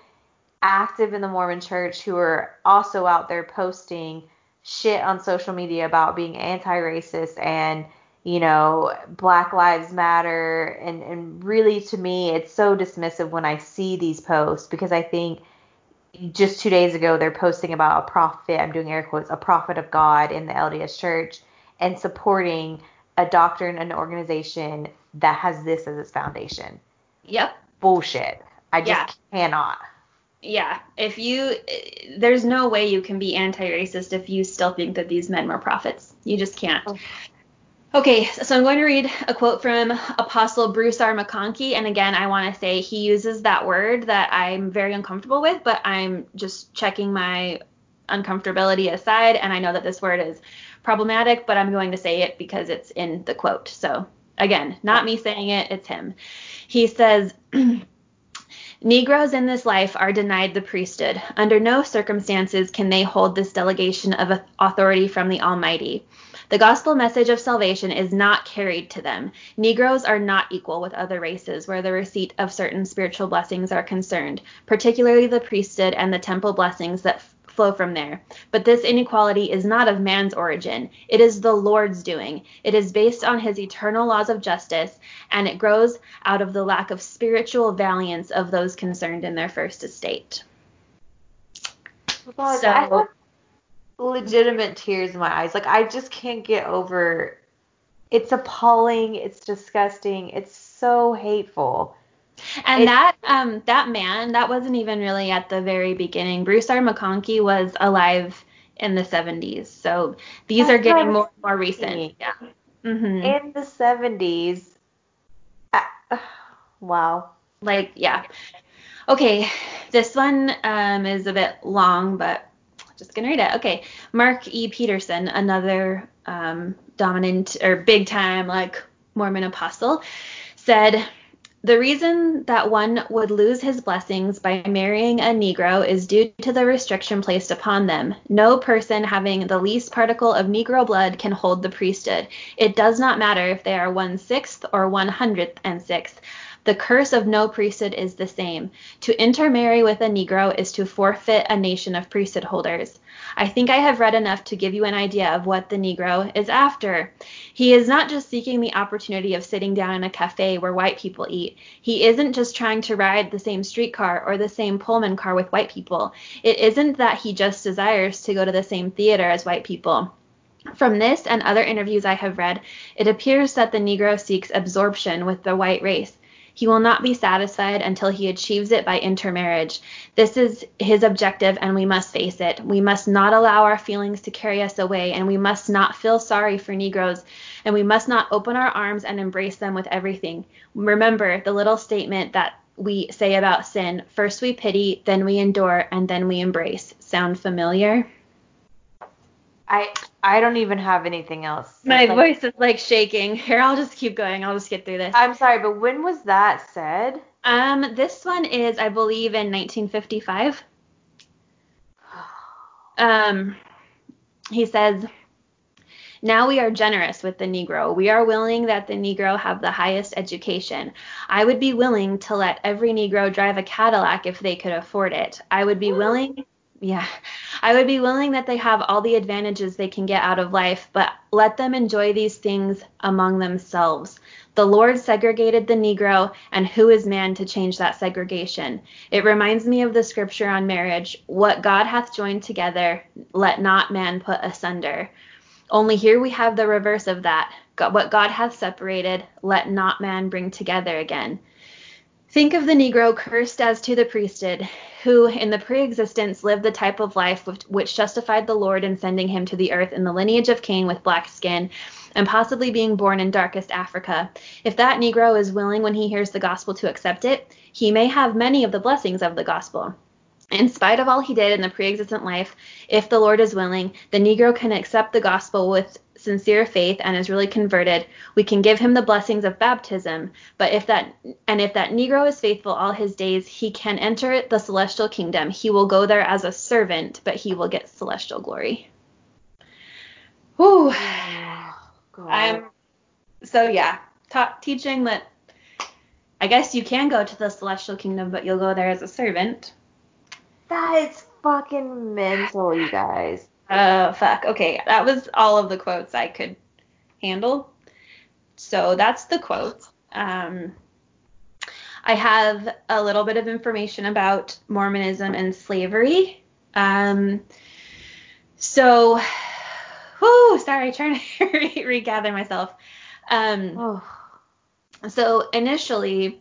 active in the Mormon church who are also out there posting shit on social media about being anti-racist and you know black lives matter. And and really to me it's so dismissive when i see these posts because i think just two days ago they're posting about a prophet i'm doing air quotes a prophet of god in the lds church and supporting a doctrine an organization that has this as its foundation. Yep. Bullshit. I just yeah. cannot yeah, if you, there's no way you can be anti-racist if you still think that these men were prophets. You just can't. Oh. Okay, so I'm going to read a quote from Apostle Bruce R. McConkie. And again, I want to say he uses that word that I'm very uncomfortable with, but I'm just checking my uncomfortability aside. And I know that this word is problematic, but I'm going to say it because it's in the quote. So again, not oh. me saying it, it's him. He says, Negroes in this life are denied the priesthood. Under no circumstances can they hold this delegation of authority from the Almighty. The gospel message of salvation is not carried to them. Negroes are not equal with other races where the receipt of certain spiritual blessings are concerned, particularly the priesthood and the temple blessings that flow from there. But this inequality is not of man's origin. It is the Lord's doing. It is based on his eternal laws of justice, and it grows out of the lack of spiritual valiance of those concerned in their first estate. God, so, legitimate tears in my eyes. Like I just can't get over it's appalling, it's disgusting, it's so hateful. And it, that um that man, that wasn't even really at the very beginning. Bruce R. McConkie was alive in the 70s. So these are getting more more recent. Yeah. Mm-hmm. In the 70s. Uh, wow. Like yeah. Okay, this one um is a bit long, but just gonna read it. Okay, Mark E. Petersen, another um, dominant or big time like Mormon apostle, said the reason that one would lose his blessings by marrying a Negro is due to the restriction placed upon them. No person having the least particle of Negro blood can hold the priesthood. It does not matter if they are one sixth or one hundredth and sixth. The curse of no priesthood is the same. To intermarry with a Negro is to forfeit a nation of priesthood holders. I think I have read enough to give you an idea of what the Negro is after. He is not just seeking the opportunity of sitting down in a cafe where white people eat. He isn't just trying to ride the same streetcar or the same Pullman car with white people. It isn't that he just desires to go to the same theater as white people. From this and other interviews I have read, it appears that the Negro seeks absorption with the white race. He will not be satisfied until he achieves it by intermarriage. This is his objective, and we must face it. We must not allow our feelings to carry us away, and we must not feel sorry for Negroes, and we must not open our arms and embrace them with everything. Remember the little statement that we say about sin first we pity, then we endure, and then we embrace. Sound familiar? I I don't even have anything else. My like, voice is like shaking. Here, I'll just keep going. I'll just get through this. I'm sorry, but when was that said? Um, this one is, I believe, in 1955. Um, he says, now we are generous with the Negro. We are willing that the Negro have the highest education. I would be willing to let every Negro drive a Cadillac if they could afford it. I would be willing yeah. I would be willing that they have all the advantages they can get out of life, but let them enjoy these things among themselves. The Lord segregated the Negro, and who is man to change that segregation? It reminds me of the scripture on marriage what God hath joined together, let not man put asunder. Only here we have the reverse of that. What God hath separated, let not man bring together again. Think of the Negro cursed as to the priesthood, who in the pre existence lived the type of life which justified the Lord in sending him to the earth in the lineage of Cain with black skin, and possibly being born in darkest Africa. If that Negro is willing when he hears the gospel to accept it, he may have many of the blessings of the gospel. In spite of all he did in the pre existent life, if the Lord is willing, the Negro can accept the gospel with sincere faith and is really converted, we can give him the blessings of baptism. But if that and if that Negro is faithful all his days, he can enter the celestial kingdom. He will go there as a servant, but he will get celestial glory. Whew. Oh, I'm so yeah, ta- teaching that I guess you can go to the celestial kingdom, but you'll go there as a servant. That is fucking mental, you guys. Uh, fuck. Okay, that was all of the quotes I could handle. So that's the quote. Um, I have a little bit of information about Mormonism and slavery. Um, so, whoo, sorry, trying to regather myself. Um, oh. So initially,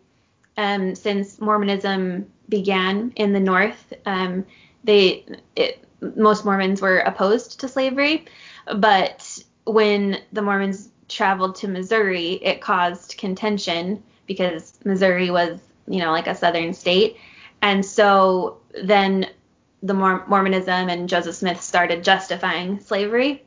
um, since Mormonism began in the North, um, they it, most Mormons were opposed to slavery, but when the Mormons traveled to Missouri, it caused contention because Missouri was, you know, like a southern state. And so then the Mormonism and Joseph Smith started justifying slavery.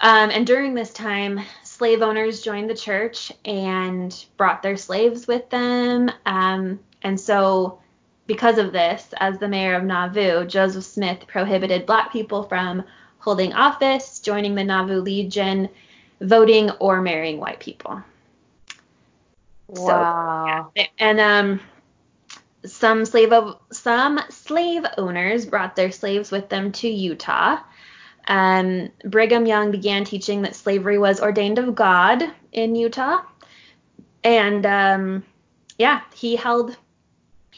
Um, and during this time, slave owners joined the church and brought their slaves with them. Um, and so because of this, as the mayor of Nauvoo, Joseph Smith prohibited black people from holding office, joining the Nauvoo Legion, voting, or marrying white people. Wow. So, yeah. And um, some slave some slave owners brought their slaves with them to Utah. Um, Brigham Young began teaching that slavery was ordained of God in Utah, and um, yeah, he held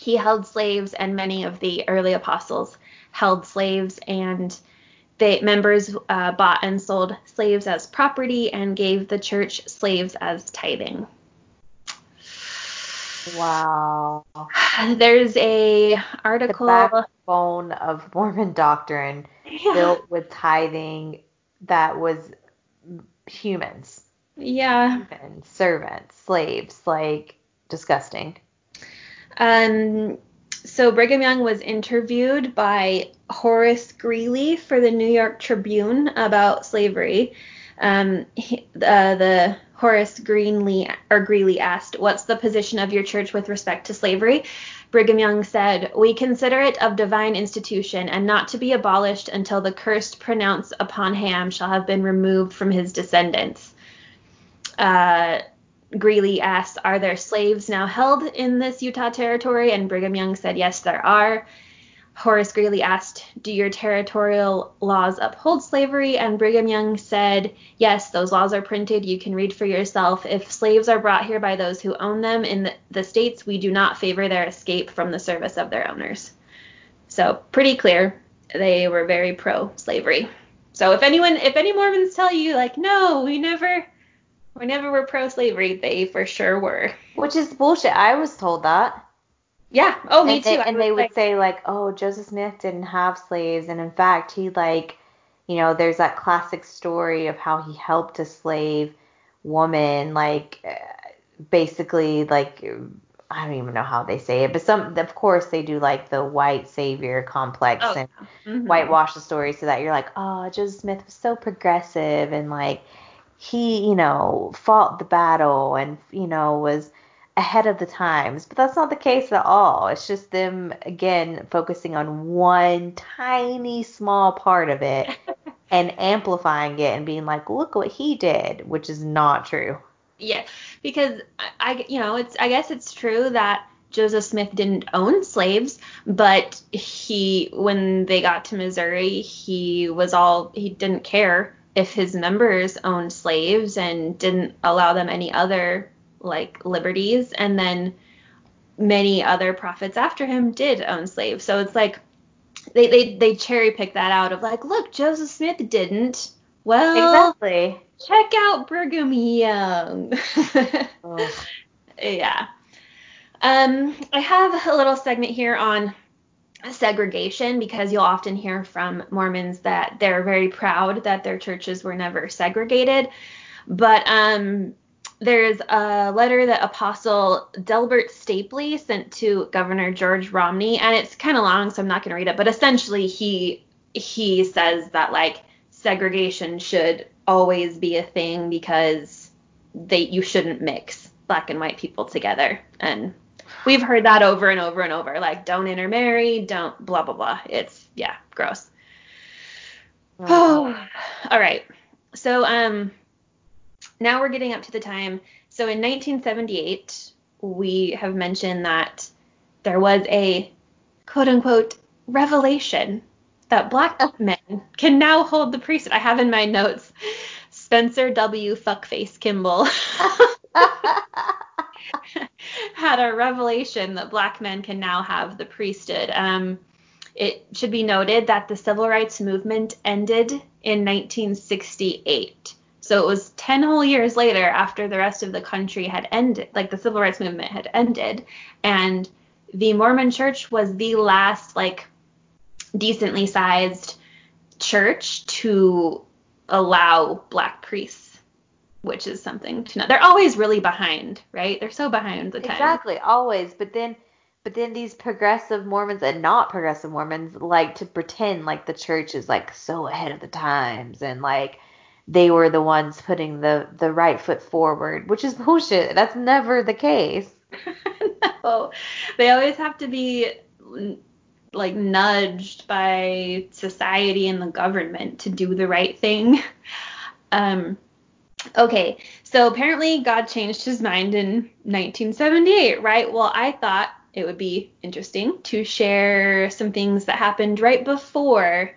he held slaves, and many of the early apostles held slaves, and the members uh, bought and sold slaves as property and gave the church slaves as tithing. Wow. There's a article. The backbone of Mormon doctrine yeah. built with tithing that was humans. Yeah. Humans, servants, slaves, like disgusting. Um, so Brigham Young was interviewed by Horace Greeley for the New York Tribune about slavery. Um, he, uh, the Horace Greenlee or Greeley asked, "What's the position of your church with respect to slavery?" Brigham Young said, "We consider it of divine institution and not to be abolished until the curse pronounced upon Ham shall have been removed from his descendants." Uh, Greeley asked, Are there slaves now held in this Utah territory? And Brigham Young said, Yes, there are. Horace Greeley asked, Do your territorial laws uphold slavery? And Brigham Young said, Yes, those laws are printed. You can read for yourself. If slaves are brought here by those who own them in the, the states, we do not favor their escape from the service of their owners. So, pretty clear. They were very pro slavery. So, if anyone, if any Mormons tell you, like, no, we never Whenever we're pro slavery, they for sure were. Which is bullshit. I was told that. Yeah. Oh, me and too. They, and they would say like, oh, Joseph Smith didn't have slaves, and in fact, he like, you know, there's that classic story of how he helped a slave woman, like, uh, basically like. I don't even know how they say it, but some, of course, they do like the white savior complex oh, and mm-hmm. whitewash the story so that you're like, oh, Joseph Smith was so progressive and like he, you know, fought the battle and, you know, was ahead of the times. But that's not the case at all. It's just them, again, focusing on one tiny small part of it and amplifying it and being like, look what he did, which is not true. Yeah, because I, you know, it's, I guess it's true that Joseph Smith didn't own slaves, but he, when they got to Missouri, he was all, he didn't care if his members owned slaves and didn't allow them any other like liberties and then many other prophets after him did own slaves. So it's like they they, they cherry pick that out of like look joseph smith didn't. Well exactly. check out brigham young. Yeah. Um i have a little segment here on segregation because you'll often hear from Mormons that they're very proud that their churches were never segregated. But um, there's a letter that Apostle Delbert Stapley sent to Governor George Romney, and it's kind of long, so I'm not going to read it. But essentially, he he says that like segregation should always be a thing because they you shouldn't mix black and white people together and we've heard that over and over and over. Like, don't intermarry, don't blah blah blah. It's yeah, gross. Oh, all right. So um, now we're getting up to the time. So in 1978, we have mentioned that there was a quote unquote revelation that black men can now hold the priesthood. I have in my notes Spencer W. Fuckface Kimball. had a revelation that black men can now have the priesthood. Um, it should be noted that the civil rights movement ended in 1968. So it was 10 whole years later after the rest of the country had ended, like the civil rights movement had ended. And the Mormon church was the last, like, decently sized church to allow black priests which is something to know. They're always really behind, right? They're so behind the time. Exactly, always. But then but then these progressive Mormons and not progressive Mormons like to pretend like the church is like so ahead of the times and like they were the ones putting the the right foot forward, which is bullshit. That's never the case. no. They always have to be like nudged by society and the government to do the right thing. Um Okay, so apparently God changed his mind in 1978, right? Well, I thought it would be interesting to share some things that happened right before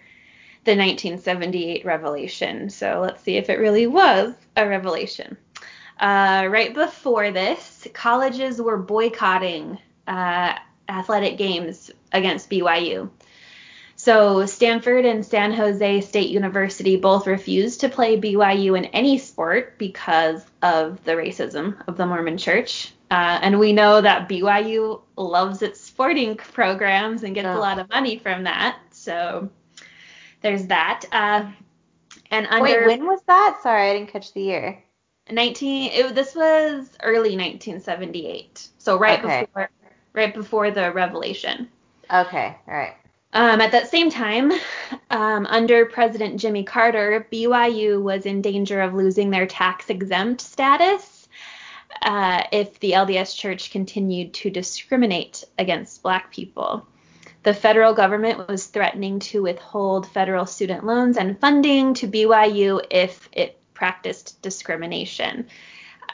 the 1978 revelation. So let's see if it really was a revelation. Uh, right before this, colleges were boycotting uh, athletic games against BYU. So Stanford and San Jose State University both refused to play BYU in any sport because of the racism of the Mormon Church. Uh, and we know that BYU loves its sporting programs and gets oh. a lot of money from that. So there's that. Uh, and under Wait, when was that? Sorry, I didn't catch the year. 19. It, this was early 1978. So right okay. before right before the revelation. Okay. All right. Um, at that same time, um, under President Jimmy Carter, BYU was in danger of losing their tax exempt status uh, if the LDS Church continued to discriminate against Black people. The federal government was threatening to withhold federal student loans and funding to BYU if it practiced discrimination.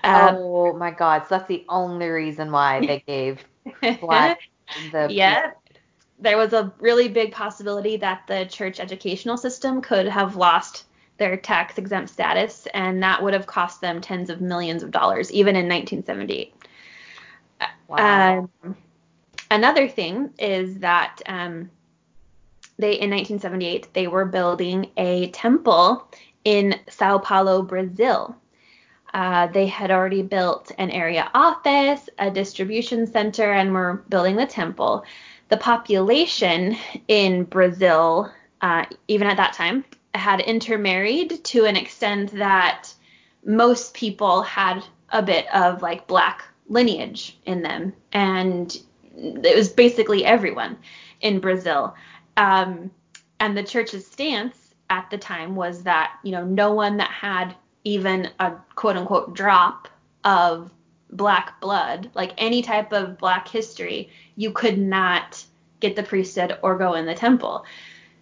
Um, oh my God! So that's the only reason why they gave Black the yeah there was a really big possibility that the church educational system could have lost their tax exempt status, and that would have cost them tens of millions of dollars, even in 1978. Wow. Um, another thing is that um, they, in 1978, they were building a temple in Sao Paulo, Brazil. Uh, they had already built an area office, a distribution center, and were building the temple the population in Brazil, uh, even at that time, had intermarried to an extent that most people had a bit of like black lineage in them. And it was basically everyone in Brazil. Um, and the church's stance at the time was that, you know, no one that had even a quote unquote drop of black blood, like any type of black history, you could not get the priesthood or go in the temple.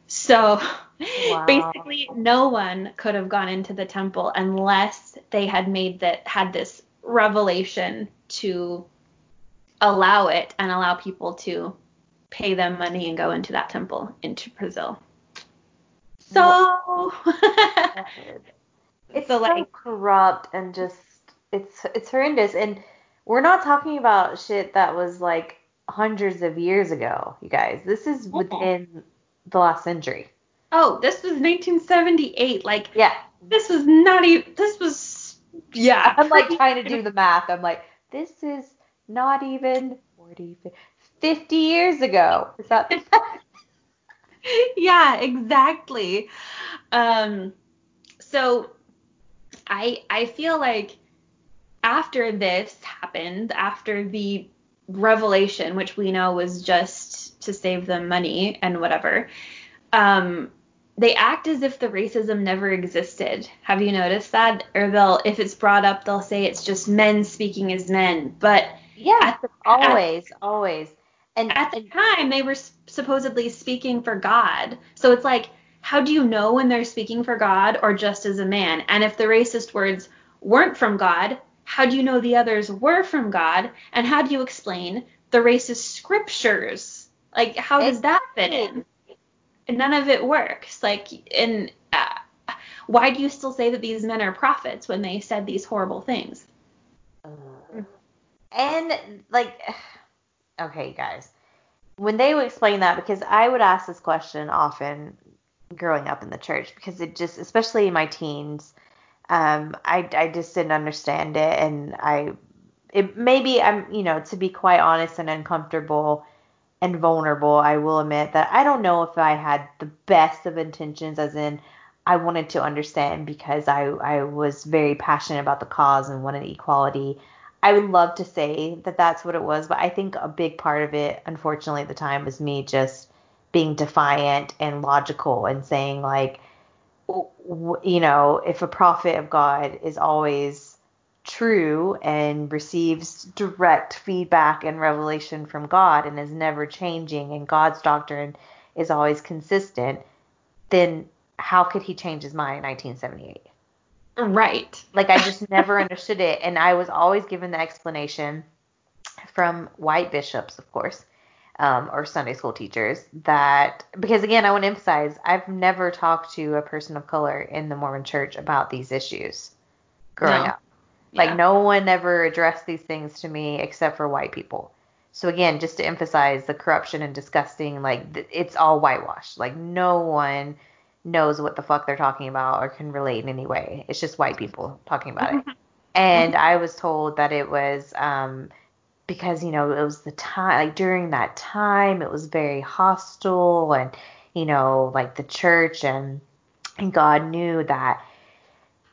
So wow. basically no one could have gone into the temple unless they had made that had this revelation to allow it and allow people to pay them money and go into that temple into Brazil. So it's so, like corrupt and just it's it's horrendous and we're not talking about shit that was like hundreds of years ago, you guys. This is within the last century. Oh, this was 1978. Like, yeah, this was not even. This was, yeah. I'm like trying to do the math. I'm like, this is not even 40, 50 years ago. Is that? yeah, exactly. Um, so I I feel like after this happened, after the revelation, which we know was just to save them money and whatever, um, they act as if the racism never existed. Have you noticed that? Or they'll, if it's brought up, they'll say it's just men speaking as men. But yeah, the, always, at, always. And at the time, they were supposedly speaking for God. So it's like, how do you know when they're speaking for God or just as a man? And if the racist words weren't from God, how do you know the others were from God? And how do you explain the racist scriptures? Like, how does that fit in? And none of it works. Like, and uh, why do you still say that these men are prophets when they said these horrible things? And like, okay, guys, when they would explain that, because I would ask this question often growing up in the church, because it just, especially in my teens, um, I, I just didn't understand it, and I it maybe I'm you know to be quite honest and uncomfortable and vulnerable, I will admit that I don't know if I had the best of intentions, as in I wanted to understand because I I was very passionate about the cause and wanted equality. I would love to say that that's what it was, but I think a big part of it, unfortunately, at the time was me just being defiant and logical and saying like you know, if a prophet of God is always true and receives direct feedback and revelation from God and is never changing and God's doctrine is always consistent, then how could he change his mind in 1978? Right. Like I just never understood it and I was always given the explanation from white bishops, of course, um, or Sunday school teachers that because again I want to emphasize I've never talked to a person of color in the Mormon Church about these issues growing no. up. Like yeah. no one ever addressed these things to me except for white people. So again, just to emphasize the corruption and disgusting, like it's all whitewashed. Like no one knows what the fuck they're talking about or can relate in any way. It's just white people talking about it. and I was told that it was um, because you know it was the time like during that time it was very hostile and you know like the church and and God knew that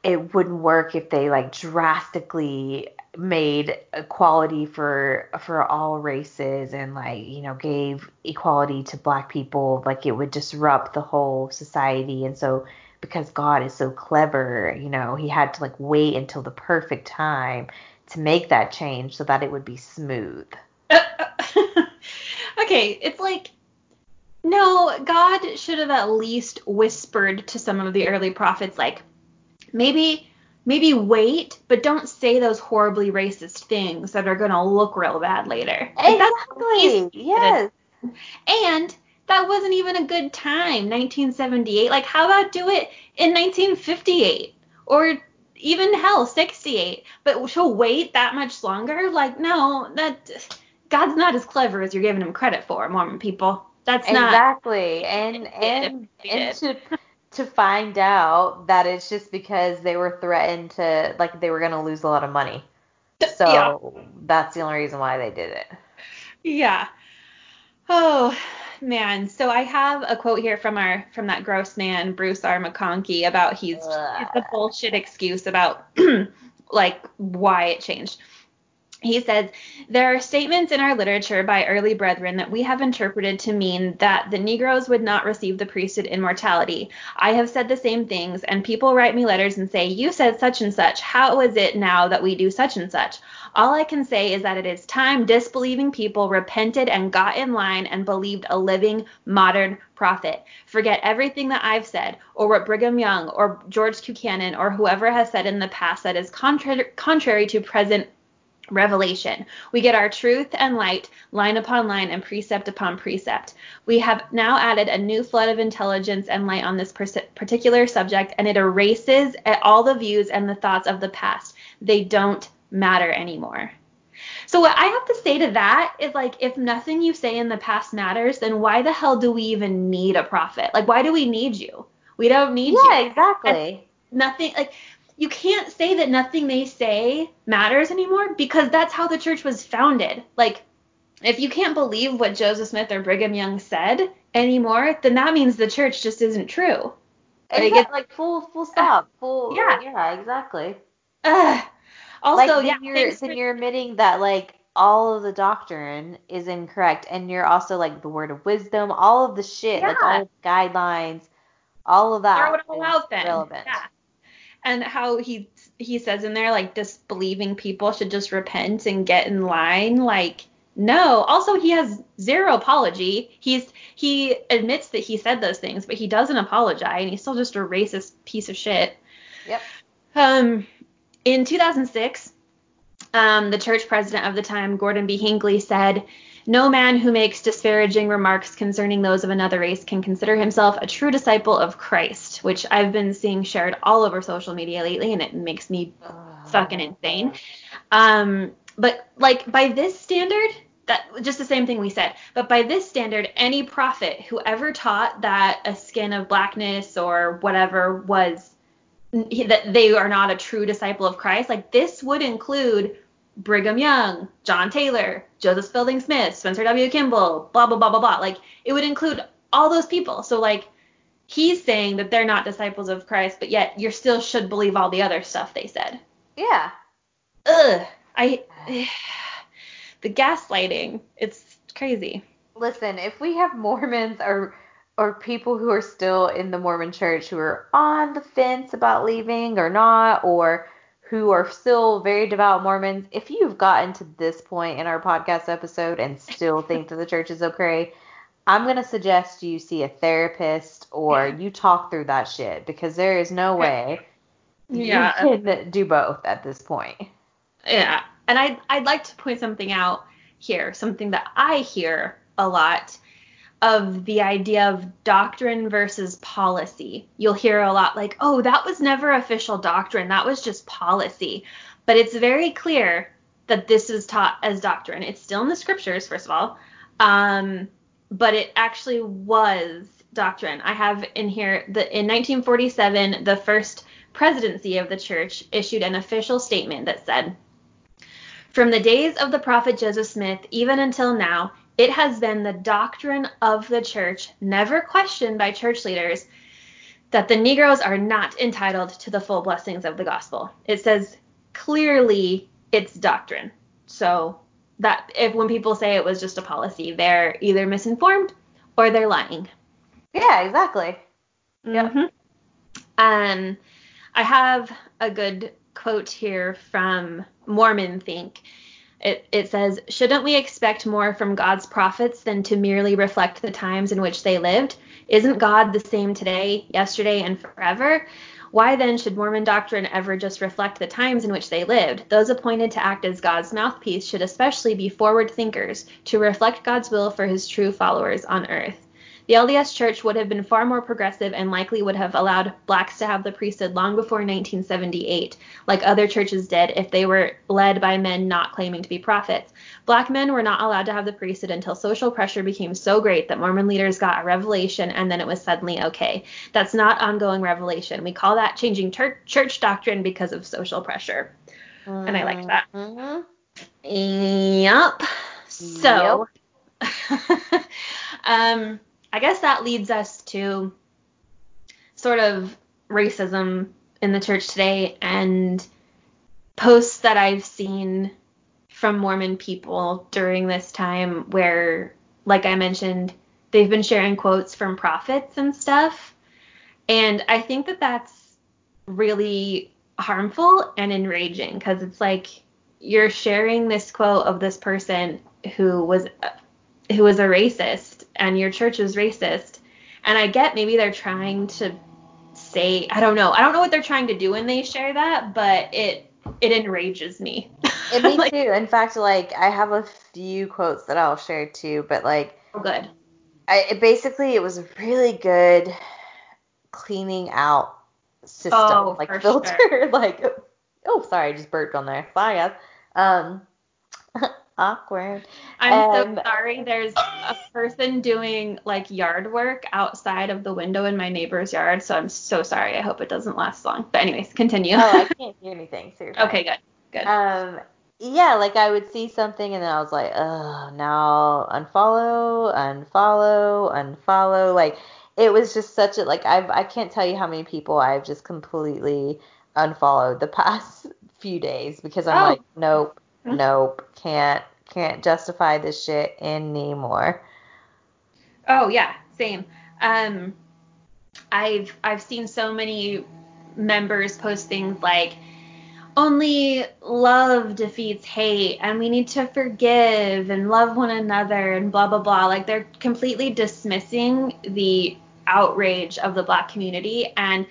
it wouldn't work if they like drastically made equality for for all races and like you know gave equality to black people like it would disrupt the whole society. And so because God is so clever you know he had to like wait until the perfect time to make that change so that it would be smooth okay it's like no God should have at least whispered to some of the early prophets like maybe maybe wait, but don't say those horribly racist things that are going to look real bad later. Exactly. yes. And that wasn't even a good time, 1978. Like, how about do it in 1958 or even hell, 68? But she'll wait that much longer? Like, no, that God's not as clever as you're giving him credit for, Mormon people. That's not exactly. And and and to to find out that it's just because they were threatened to like they were going to lose a lot of money. So yeah. that's the only reason why they did it. Yeah. Oh man. So I have a quote here from our from that gross man Bruce R. McConkie about he's it's a bullshit excuse about like why it changed. He says, There are statements in our literature by early brethren that we have interpreted to mean that the Negroes would not receive the priesthood immortality. I have said the same things, and people write me letters and say, You said such and such. How is it now that we do such and such? All I can say is that it is time disbelieving people repented and got in line and believed a living modern prophet. Forget everything that I've said, or what Brigham Young or George Q. Cannon or whoever has said in the past that is contra- contrary to present revelation. We get our truth and light line upon line and precept upon precept. We have now added a new flood of intelligence and light on this particular subject, and it erases all the views and the thoughts of the past. They don't matter anymore. So what I have to say to that is like if nothing you say in the past matters, then why the hell do we even need a prophet? Like why do we need you? We don't need yeah, you. Yeah, exactly. And nothing like you can't say that nothing they say matters anymore because that's how the church was founded. Like, if you can't believe what Joseph Smith or Brigham Young said anymore, then that means the church just isn't true. Exactly, like, like full full stop. Full yeah. Yeah, exactly. Uh, also, like, yeah, you're then you're admitting that like all of the doctrine is incorrect and you're also like the word of wisdom, all of the shit, yeah. like all the guidelines, all of that Throw it all out then. relevant. Yeah and how he he says in there like disbelieving people should just repent and get in line like no also he has zero apology he's he admits that he said those things but he doesn't apologize and he's still just a racist piece of shit yep um in 2006 um, the church president of the time gordon b hinckley said no man who makes disparaging remarks concerning those of another race can consider himself a true disciple of Christ, which I've been seeing shared all over social media lately, and it makes me fucking insane. Um, but like by this standard, that just the same thing we said. But by this standard, any prophet who ever taught that a skin of blackness or whatever was that they are not a true disciple of Christ, like this would include Brigham Young, John Taylor, Joseph Fielding Smith, Spencer W. Kimball, blah blah blah blah blah. Like it would include all those people. So like he's saying that they're not disciples of Christ, but yet you still should believe all the other stuff they said. Yeah. Ugh. I the gaslighting. It's crazy. Listen, if we have Mormons or or people who are still in the Mormon church who are on the fence about leaving or not, or who are still very devout Mormons, if you've gotten to this point in our podcast episode and still think that the church is okay, I'm going to suggest you see a therapist or you talk through that shit because there is no way yeah. you can do both at this point. Yeah. And I'd, I'd like to point something out here, something that I hear a lot of the idea of doctrine versus policy. You'll hear a lot like, oh, that was never official doctrine, that was just policy. But it's very clear that this is taught as doctrine. It's still in the scriptures, first of all, um, but it actually was doctrine. I have in here that in 1947, the first presidency of the church issued an official statement that said, from the days of the prophet Joseph Smith even until now, it has been the doctrine of the church, never questioned by church leaders, that the Negroes are not entitled to the full blessings of the gospel. It says clearly it's doctrine. So that if when people say it was just a policy, they're either misinformed or they're lying. Yeah, exactly. Mm-hmm. Um, I have a good quote here from Mormon Think. It, it says, Shouldn't we expect more from God's prophets than to merely reflect the times in which they lived? Isn't God the same today, yesterday, and forever? Why then should Mormon doctrine ever just reflect the times in which they lived? Those appointed to act as God's mouthpiece should especially be forward thinkers to reflect God's will for his true followers on earth. The LDS Church would have been far more progressive and likely would have allowed blacks to have the priesthood long before 1978, like other churches did if they were led by men not claiming to be prophets. Black men were not allowed to have the priesthood until social pressure became so great that Mormon leaders got a revelation and then it was suddenly okay. That's not ongoing revelation. We call that changing ter- church doctrine because of social pressure. Mm-hmm. And I like that. Mm-hmm. Yep. So, yep. um, I guess that leads us to sort of racism in the church today and posts that I've seen from Mormon people during this time where, like I mentioned, they've been sharing quotes from prophets and stuff. And I think that that's really harmful and enraging because it's like you're sharing this quote of this person who was who was a racist and your church is racist. And I get maybe they're trying to say I don't know. I don't know what they're trying to do when they share that, but it it enrages me. It me like, too. In fact, like I have a few quotes that I'll share too, but like oh, good. I it basically it was a really good cleaning out system, oh, like filter, sure. like oh sorry, I just burped on there. Sorry guys. Um awkward. I'm um, so sorry. There's a person doing like yard work outside of the window in my neighbor's yard, so I'm so sorry. I hope it doesn't last long. But anyways, continue. oh, I can't hear anything. Seriously. Okay, good. Good. Um, yeah, like I would see something and then I was like, oh, now unfollow, unfollow, unfollow. Like it was just such a like I've I can't tell you how many people I've just completely unfollowed the past few days because I'm oh. like, nope. Nope, can't can't justify this shit anymore. Oh yeah, same. Um, I've I've seen so many members post things like only love defeats hate and we need to forgive and love one another and blah blah blah like they're completely dismissing the outrage of the black community and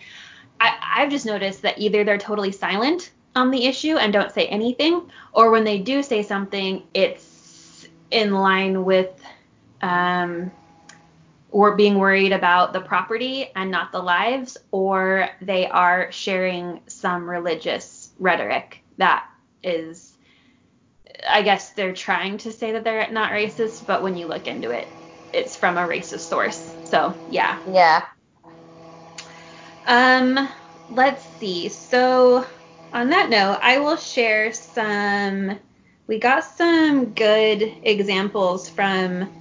I, I've just noticed that either they're totally silent on the issue and don't say anything, or when they do say something, it's in line with um, or being worried about the property and not the lives, or they are sharing some religious rhetoric that is, I guess they're trying to say that they're not racist, but when you look into it, it's from a racist source. So yeah. Yeah. Um, let's see. So on that note, I will share some. We got some good examples from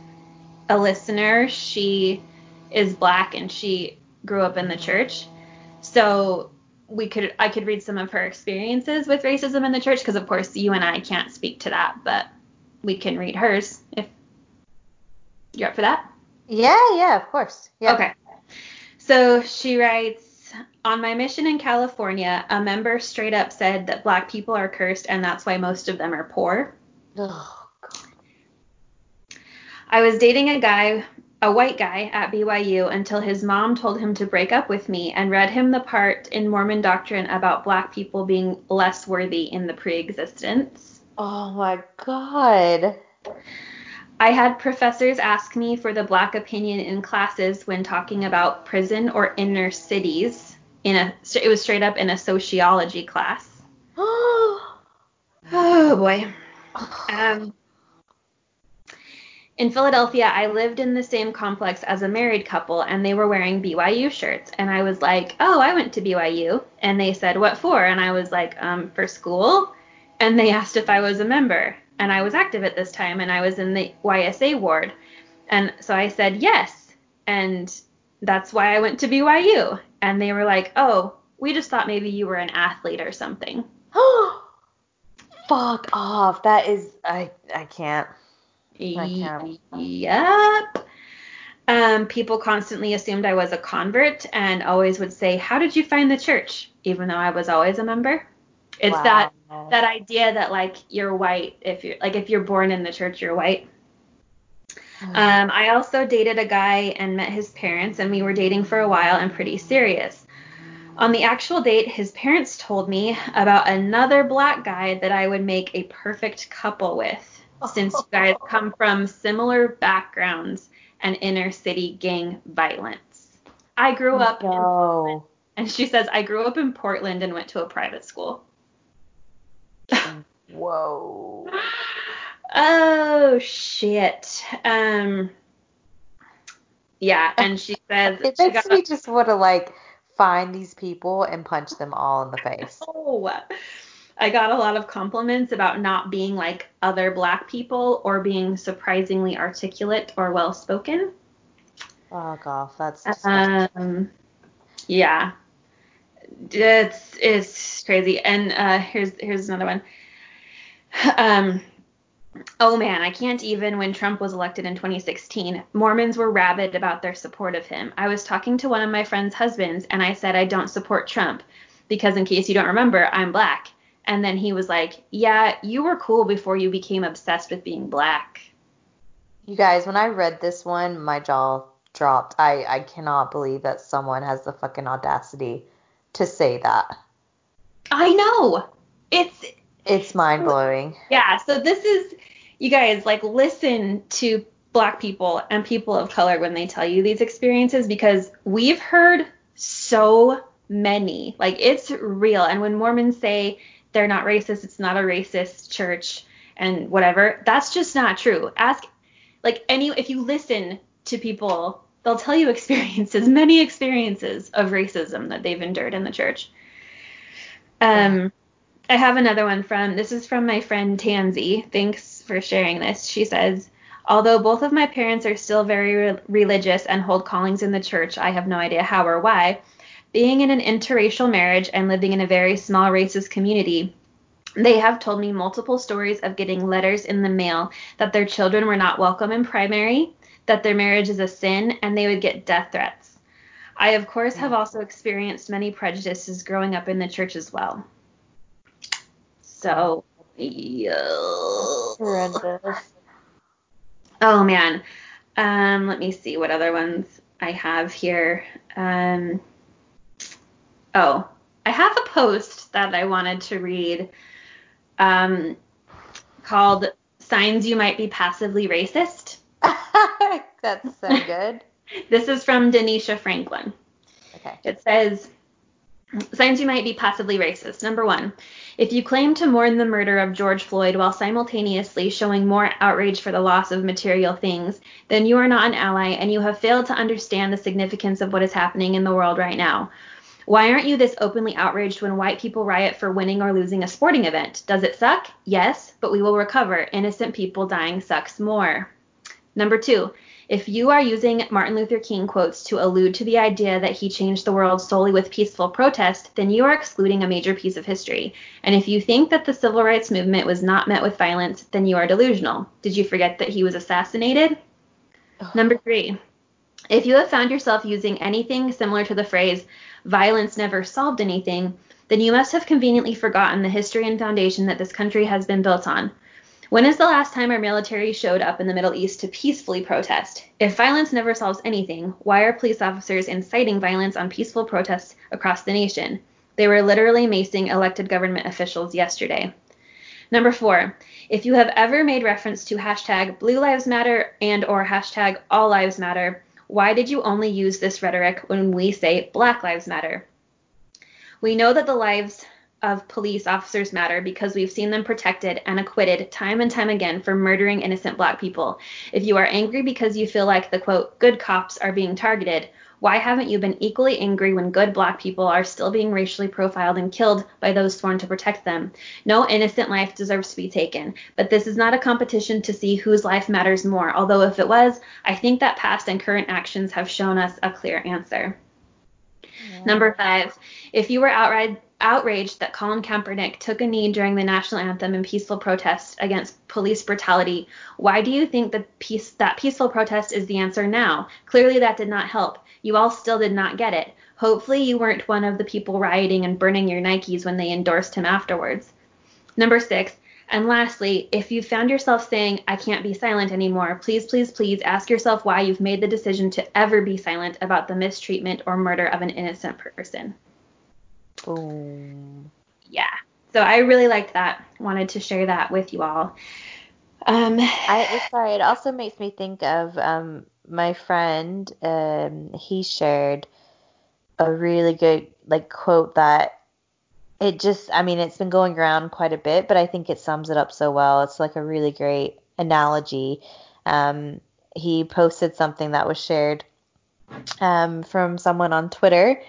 a listener. She is black and she grew up in the church. So we could I could read some of her experiences with racism in the church because of course you and I can't speak to that, but we can read hers if you're up for that. Yeah, yeah, of course. Yeah. Okay. So she writes on my mission in California, a member straight up said that black people are cursed and that's why most of them are poor. Oh, God. I was dating a guy, a white guy at BYU until his mom told him to break up with me and read him the part in Mormon doctrine about black people being less worthy in the pre-existence. Oh my God. I had professors ask me for the black opinion in classes when talking about prison or inner cities in a it was straight up in a sociology class. oh boy. Um, in Philadelphia, I lived in the same complex as a married couple, and they were wearing BYU shirts. And I was like, "Oh, I went to BYU." And they said, "What for?" And I was like, "Um, for school." And they asked if I was a member, and I was active at this time, and I was in the YSA ward. And so I said yes, and that's why I went to BYU. And they were like, "Oh, we just thought maybe you were an athlete or something." Fuck off. That is I I can't. I can't. Yep. Um, people constantly assumed I was a convert and always would say, "How did you find the church?" even though I was always a member. It's wow. that that idea that like you're white if you're like if you're born in the church you're white. Mm. Um, I also dated a guy and met his parents, and we were dating for a while and pretty serious. On the actual date, his parents told me about another black guy that I would make a perfect couple with, since you guys come from similar backgrounds and inner city gang violence. I grew up no. and she says, I grew up in Portland and went to a private school. Whoa. oh shit. Um yeah, and she says it makes me just want to like find these people and punch them all in the face. Oh, I got a lot of compliments about not being like other black people or being surprisingly articulate or well spoken. Fuck off. That's um, yeah. It's it's crazy. And uh, here's here's another one. Um, oh man, I can't even. When Trump was elected in 2016, Mormons were rabid about their support of him. I was talking to one of my friend's husbands, and I said I don't support Trump because, in case you don't remember, I'm black. And then he was like, Yeah, you were cool before you became obsessed with being black. You guys, when I read this one, my jaw dropped. I, I cannot believe that someone has the fucking audacity to say that. I know. It's it's mind blowing. Yeah, so this is you guys like listen to black people and people of color when they tell you these experiences because we've heard so many. Like it's real. And when Mormons say they're not racist, it's not a racist church and whatever, that's just not true. Ask like any if you listen to people, they'll tell you experiences, many experiences of racism that they've endured in the church. Um, I have another one from this is from my friend Tansy. Thanks for sharing this. She says, Although both of my parents are still very re- religious and hold callings in the church, I have no idea how or why. Being in an interracial marriage and living in a very small racist community, they have told me multiple stories of getting letters in the mail that their children were not welcome in primary, that their marriage is a sin, and they would get death threats. I, of course, have also experienced many prejudices growing up in the church as well. So, yeah. Horrendous. Oh man. Um, let me see what other ones I have here. Um, oh, I have a post that I wanted to read um, called "Signs You Might Be Passively Racist." That's so good. this is from Denisha Franklin. Okay. It says, Signs you might be passively racist. Number one, if you claim to mourn the murder of George Floyd while simultaneously showing more outrage for the loss of material things, then you are not an ally and you have failed to understand the significance of what is happening in the world right now. Why aren't you this openly outraged when white people riot for winning or losing a sporting event? Does it suck? Yes, but we will recover. Innocent people dying sucks more. Number two, if you are using Martin Luther King quotes to allude to the idea that he changed the world solely with peaceful protest, then you are excluding a major piece of history. And if you think that the civil rights movement was not met with violence, then you are delusional. Did you forget that he was assassinated? Number three, if you have found yourself using anything similar to the phrase, violence never solved anything, then you must have conveniently forgotten the history and foundation that this country has been built on. When is the last time our military showed up in the Middle East to peacefully protest? If violence never solves anything, why are police officers inciting violence on peaceful protests across the nation? They were literally macing elected government officials yesterday. Number four, if you have ever made reference to hashtag Blue Lives Matter and or hashtag All Lives Matter, why did you only use this rhetoric when we say Black Lives Matter? We know that the lives of police officers matter because we've seen them protected and acquitted time and time again for murdering innocent black people. If you are angry because you feel like the quote, good cops are being targeted, why haven't you been equally angry when good black people are still being racially profiled and killed by those sworn to protect them? No innocent life deserves to be taken, but this is not a competition to see whose life matters more, although if it was, I think that past and current actions have shown us a clear answer. Yeah. Number five, if you were outright outraged that Colin Kaepernick took a knee during the national anthem in peaceful protest against police brutality, why do you think the peace, that peaceful protest is the answer now? Clearly, that did not help. You all still did not get it. Hopefully, you weren't one of the people rioting and burning your Nikes when they endorsed him afterwards. Number six, and lastly, if you found yourself saying, I can't be silent anymore, please, please, please ask yourself why you've made the decision to ever be silent about the mistreatment or murder of an innocent person. Boom. Yeah. So I really liked that. Wanted to share that with you all. Um, I sorry. It also makes me think of um, my friend. Um, he shared a really good like quote that it just. I mean, it's been going around quite a bit, but I think it sums it up so well. It's like a really great analogy. Um, he posted something that was shared um, from someone on Twitter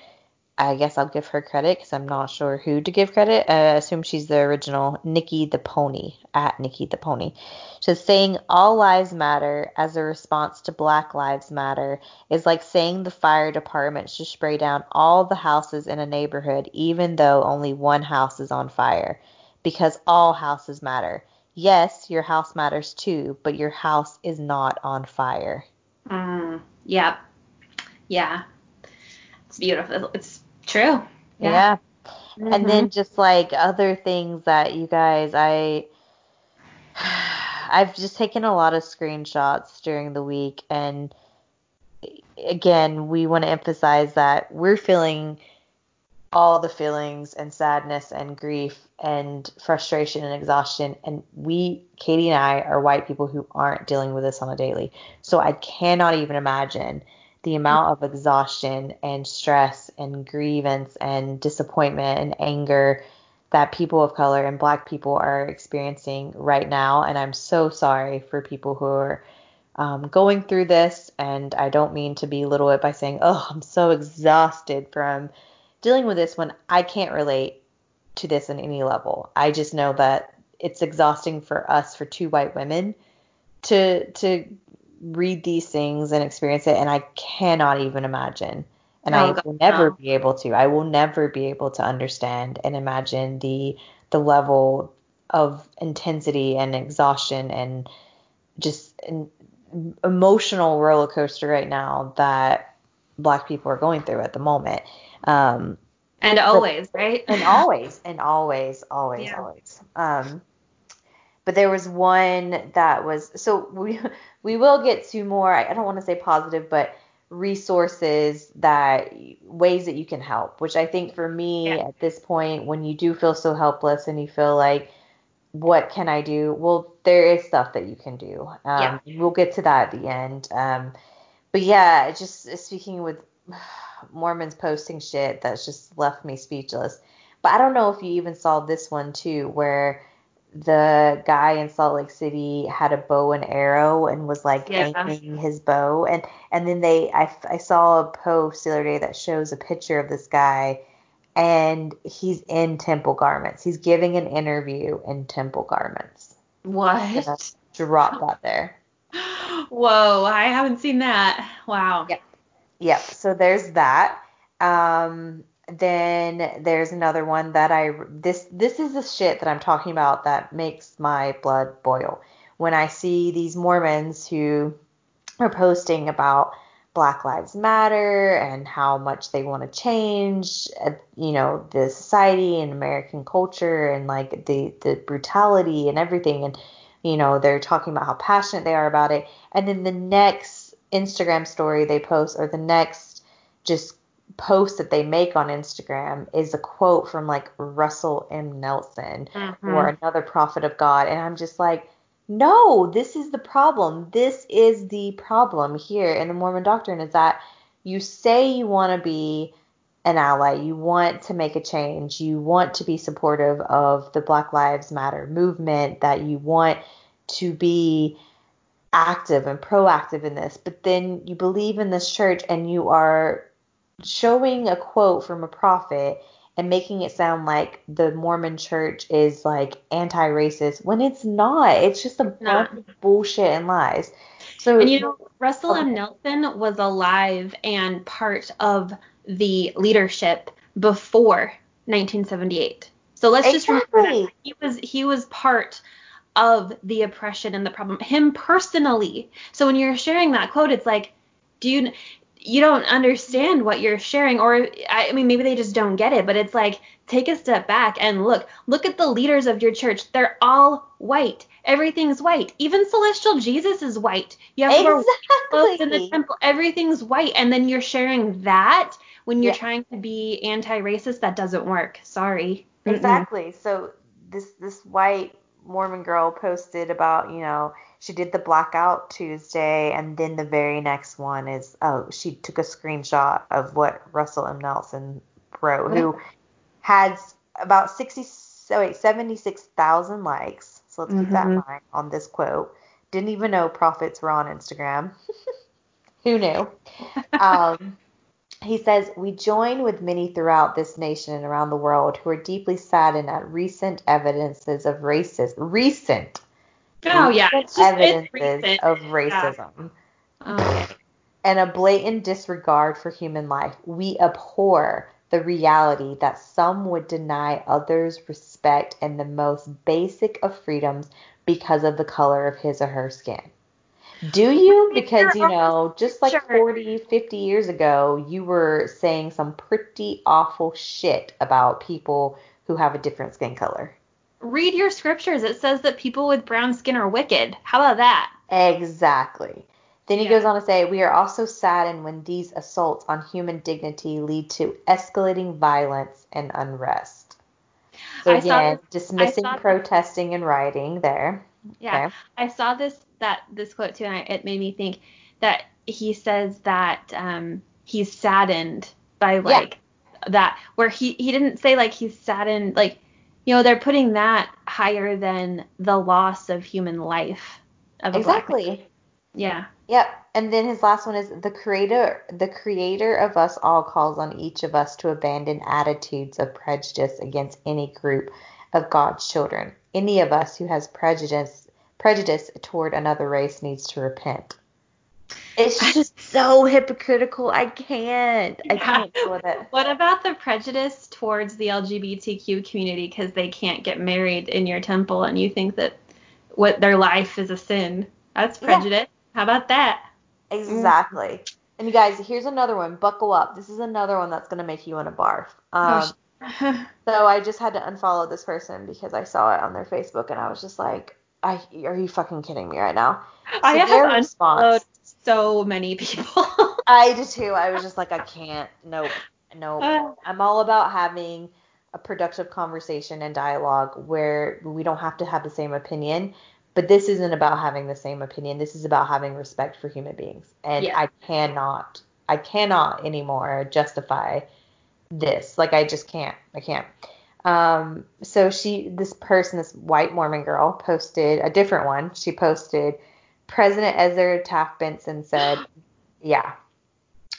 I guess I'll give her credit because I'm not sure who to give credit. I assume she's the original Nikki the Pony at Nikki the Pony. She's saying all lives matter as a response to Black Lives Matter is like saying the fire department should spray down all the houses in a neighborhood even though only one house is on fire because all houses matter. Yes, your house matters too, but your house is not on fire. Mm, yep. Yeah. It's beautiful. It's True. Yeah. yeah. Mm-hmm. And then just like other things that you guys, I I've just taken a lot of screenshots during the week and again, we want to emphasize that we're feeling all the feelings and sadness and grief and frustration and exhaustion. And we, Katie and I, are white people who aren't dealing with this on a daily. So I cannot even imagine the amount of exhaustion and stress and grievance and disappointment and anger that people of color and black people are experiencing right now. And I'm so sorry for people who are um, going through this. And I don't mean to belittle it by saying, oh, I'm so exhausted from dealing with this when I can't relate to this in any level. I just know that it's exhausting for us, for two white women, to to read these things and experience it, and I cannot even imagine. And oh, I will never no. be able to. I will never be able to understand and imagine the the level of intensity and exhaustion and just an emotional roller coaster right now that black people are going through at the moment. Um, and always, but, right? And always, and always, always, yeah. always. Um, but there was one that was so we we will get to more. I don't want to say positive but resources that ways that you can help which I think for me yeah. at this point when you do feel so helpless and you feel like what can I do? Well there is stuff that you can do. Um, yeah. we'll get to that at the end. Um, but yeah just speaking with Mormons posting shit that's just left me speechless. But I don't know if you even saw this one too where the guy in Salt Lake City had a bow and arrow and was like yeah. aiming his bow and and then they I, I saw a post the other day that shows a picture of this guy and he's in temple garments. He's giving an interview in temple garments. What? Drop that there. Whoa, I haven't seen that. Wow. Yep. Yep. So there's that. Um then there's another one that I this this is the shit that I'm talking about that makes my blood boil. When I see these Mormons who are posting about Black Lives Matter and how much they want to change, uh, you know, the society and American culture and like the the brutality and everything and you know, they're talking about how passionate they are about it. And then the next Instagram story they post or the next just post that they make on Instagram is a quote from like Russell M. Nelson mm-hmm. or another prophet of God. And I'm just like, no, this is the problem. This is the problem here in the Mormon doctrine is that you say you want to be an ally, you want to make a change, you want to be supportive of the Black Lives Matter movement, that you want to be active and proactive in this, but then you believe in this church and you are showing a quote from a prophet and making it sound like the Mormon church is like anti-racist when it's not. It's just a bunch of bullshit and lies. So And you know, Russell M. Nelson was alive and part of the leadership before 1978. So let's exactly. just remember that he was he was part of the oppression and the problem him personally. So when you're sharing that quote it's like do you you don't understand what you're sharing or I mean maybe they just don't get it but it's like take a step back and look. Look at the leaders of your church. They're all white. Everything's white. Even celestial jesus is white. You have exactly. clothes in the temple. Everything's white. And then you're sharing that when you're yeah. trying to be anti-racist that doesn't work. Sorry. Exactly. Mm-mm. so this this white mormon girl posted about you know she did the blackout Tuesday, and then the very next one is oh she took a screenshot of what Russell M Nelson wrote, who has about 60 so wait 76,000 likes. So let's mm-hmm. keep that in mm-hmm. mind on this quote. Didn't even know prophets were on Instagram. who knew? Um, he says, We join with many throughout this nation and around the world who are deeply saddened at recent evidences of racism. Recent Oh yeah, it's just, evidences of racism. Yeah. And a blatant disregard for human life. We abhor the reality that some would deny others respect and the most basic of freedoms because of the color of his or her skin. Do you? Because, you know, just like 40, 50 years ago, you were saying some pretty awful shit about people who have a different skin color read your scriptures. It says that people with brown skin are wicked. How about that? Exactly. Then he yeah. goes on to say, We are also saddened when these assaults on human dignity lead to escalating violence and unrest. So again, this, dismissing protesting this. and rioting there. Yeah. Okay. I saw this that this quote too, and I, it made me think that he says that um, he's saddened by like yeah. that, where he he didn't say like he's saddened like you know, they're putting that higher than the loss of human life. Of exactly. Yeah. Yep. And then his last one is the creator the creator of us all calls on each of us to abandon attitudes of prejudice against any group of God's children. Any of us who has prejudice prejudice toward another race needs to repent. It's just so hypocritical. I can't. I can't deal with it. What about the prejudice towards the LGBTQ community because they can't get married in your temple and you think that what their life is a sin? That's prejudice. Yeah. How about that? Exactly. Mm. And you guys, here's another one. Buckle up. This is another one that's gonna make you want to barf. Um, oh, so I just had to unfollow this person because I saw it on their Facebook and I was just like, I, are you fucking kidding me right now? So I have unfollowed so many people. I did too. I was just like, I can't. Nope. Nope. Uh, I'm all about having a productive conversation and dialogue where we don't have to have the same opinion. But this isn't about having the same opinion. This is about having respect for human beings. And yeah. I cannot, I cannot anymore justify this. Like I just can't. I can't. Um, so she, this person, this white Mormon girl, posted a different one. She posted President Ezra Taft Benson said, Yeah,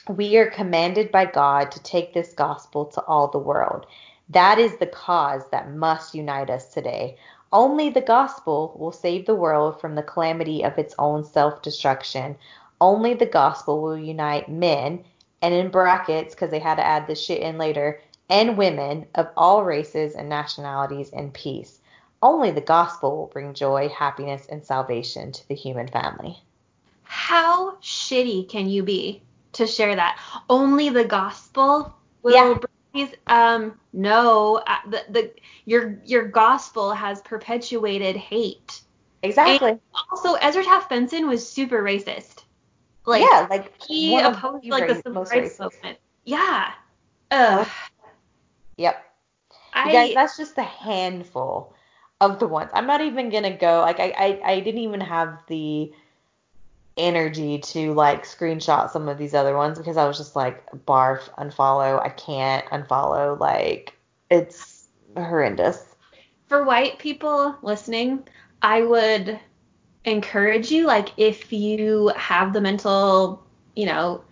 we are commanded by God to take this gospel to all the world. That is the cause that must unite us today. Only the gospel will save the world from the calamity of its own self destruction. Only the gospel will unite men, and in brackets, because they had to add this shit in later, and women of all races and nationalities in peace. Only the gospel will bring joy, happiness, and salvation to the human family. How shitty can you be to share that? Only the gospel will yeah. bring um no uh, the, the your your gospel has perpetuated hate. Exactly. And also Ezra Taft Benson was super racist. Like yeah, like he opposed like the civil rights movement. Yeah. Ugh. Yep. I, you guys, that's just a handful of the ones. I'm not even gonna go like I, I I didn't even have the energy to like screenshot some of these other ones because I was just like barf, unfollow, I can't unfollow, like it's horrendous. For white people listening, I would encourage you like if you have the mental, you know,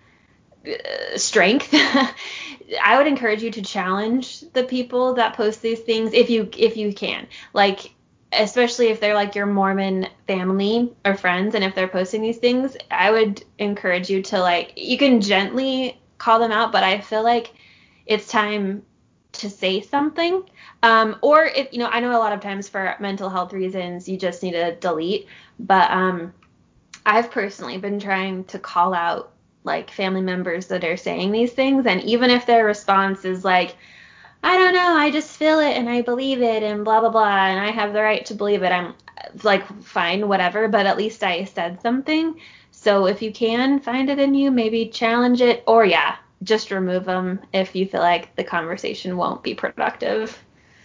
strength i would encourage you to challenge the people that post these things if you if you can like especially if they're like your mormon family or friends and if they're posting these things i would encourage you to like you can gently call them out, but I feel like it's time to say something. Um, or if you know, I know a lot of times for mental health reasons you just need to delete, but um, I've personally been trying to call out like family members that are saying these things, and even if their response is like, I don't know, I just feel it and I believe it and blah blah blah, and I have the right to believe it, I'm like fine, whatever, but at least I said something. So if you can find it in you, maybe challenge it, or yeah, just remove them if you feel like the conversation won't be productive.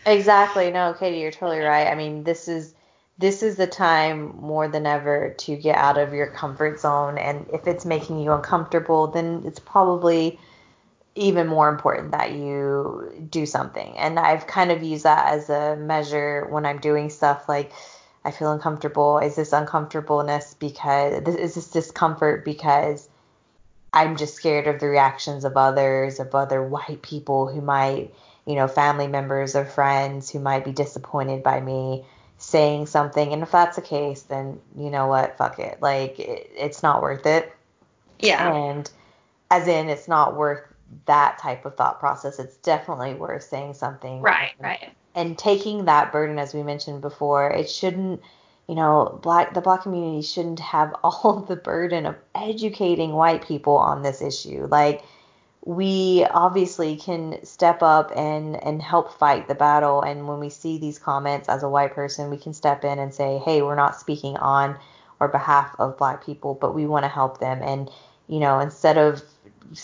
Exactly. No, Katie, you're totally right. I mean, this is this is the time more than ever to get out of your comfort zone and if it's making you uncomfortable, then it's probably even more important that you do something. And I've kind of used that as a measure when I'm doing stuff like I feel uncomfortable. Is this uncomfortableness because is this discomfort because I'm just scared of the reactions of others, of other white people who might, you know, family members or friends who might be disappointed by me saying something. And if that's the case, then you know what? Fuck it. Like, it, it's not worth it. Yeah. And as in, it's not worth that type of thought process. It's definitely worth saying something. Right, right. And taking that burden, as we mentioned before, it shouldn't you know, black the black community shouldn't have all the burden of educating white people on this issue. Like we obviously can step up and and help fight the battle and when we see these comments as a white person, we can step in and say, "Hey, we're not speaking on or behalf of black people, but we want to help them." And you know, instead of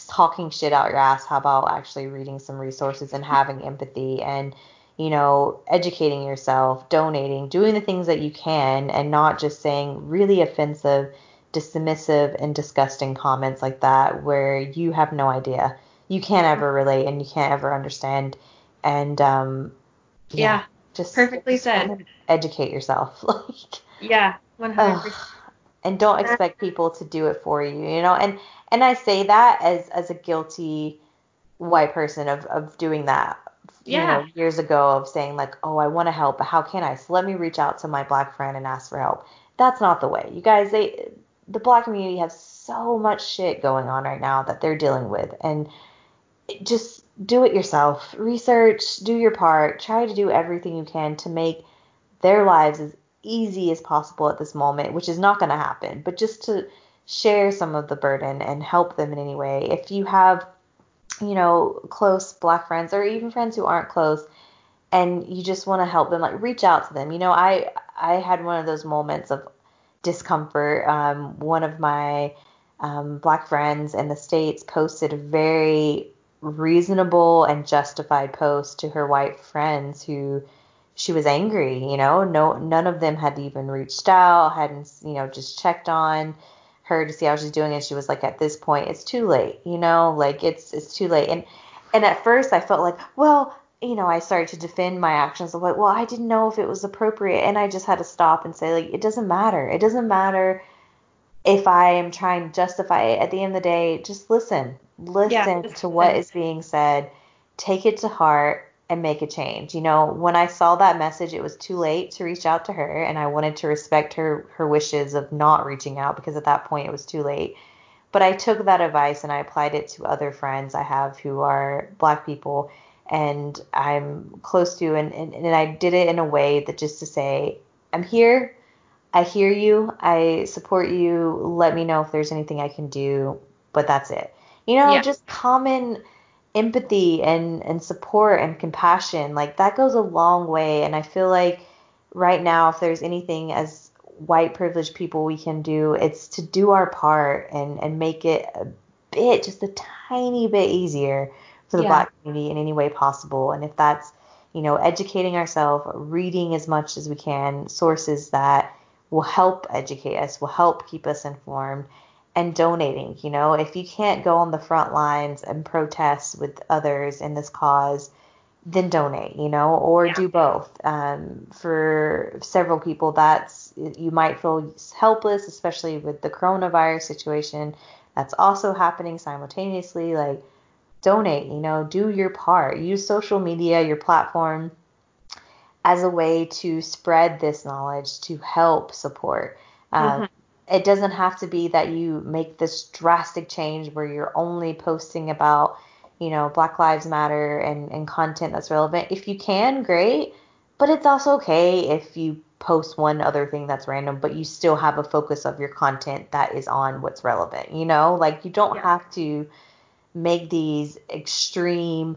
talking shit out your ass, how about actually reading some resources and having empathy and you know, educating yourself, donating, doing the things that you can, and not just saying really offensive, dismissive, and disgusting comments like that where you have no idea. You can't ever relate and you can't ever understand. And um, yeah, yeah just perfectly just said. Educate yourself. like yeah, one hundred percent. And don't expect people to do it for you, you know. And and I say that as as a guilty white person of of doing that yeah. you know, years ago of saying like, oh, I want to help, but how can I? So let me reach out to my black friend and ask for help. That's not the way. You guys, they, the black community has so much shit going on right now that they're dealing with, and just do it yourself. Research, do your part, try to do everything you can to make their lives as easy as possible at this moment, which is not going to happen, but just to share some of the burden and help them in any way. If you have you know, close black friends or even friends who aren't close and you just want to help them, like reach out to them. You know, I I had one of those moments of discomfort. Um, one of my um, black friends in the states posted a very reasonable and justified post to her white friends who she was angry. You know, no none of them had even reached out, hadn't you know just checked on her to see how she's doing and she was like at this point it's too late you know like it's it's too late and and at first i felt like well you know i started to defend my actions. Of like well i didn't know if it was appropriate and i just had to stop and say like it doesn't matter. It doesn't matter if i am trying to justify it. At the end of the day just listen. Listen yeah, to what is being said. Take it to heart and make a change. You know, when I saw that message, it was too late to reach out to her, and I wanted to respect her her wishes of not reaching out because at that point it was too late. But I took that advice and I applied it to other friends I have who are black people and I'm close to, and, and, and I did it in a way that just to say, I'm here, I hear you, I support you, let me know if there's anything I can do, but that's it. You know, yeah. just common empathy and and support and compassion like that goes a long way and i feel like right now if there's anything as white privileged people we can do it's to do our part and and make it a bit just a tiny bit easier for the yeah. black community in any way possible and if that's you know educating ourselves reading as much as we can sources that will help educate us will help keep us informed and donating. You know, if you can't go on the front lines and protest with others in this cause, then donate, you know, or yeah. do both. Um, for several people, that's you might feel helpless, especially with the coronavirus situation that's also happening simultaneously. Like, donate, you know, do your part. Use social media, your platform, as a way to spread this knowledge to help support. Um, mm-hmm it doesn't have to be that you make this drastic change where you're only posting about, you know, Black Lives Matter and, and content that's relevant. If you can, great. But it's also okay if you post one other thing that's random, but you still have a focus of your content that is on what's relevant. You know, like you don't yeah. have to make these extreme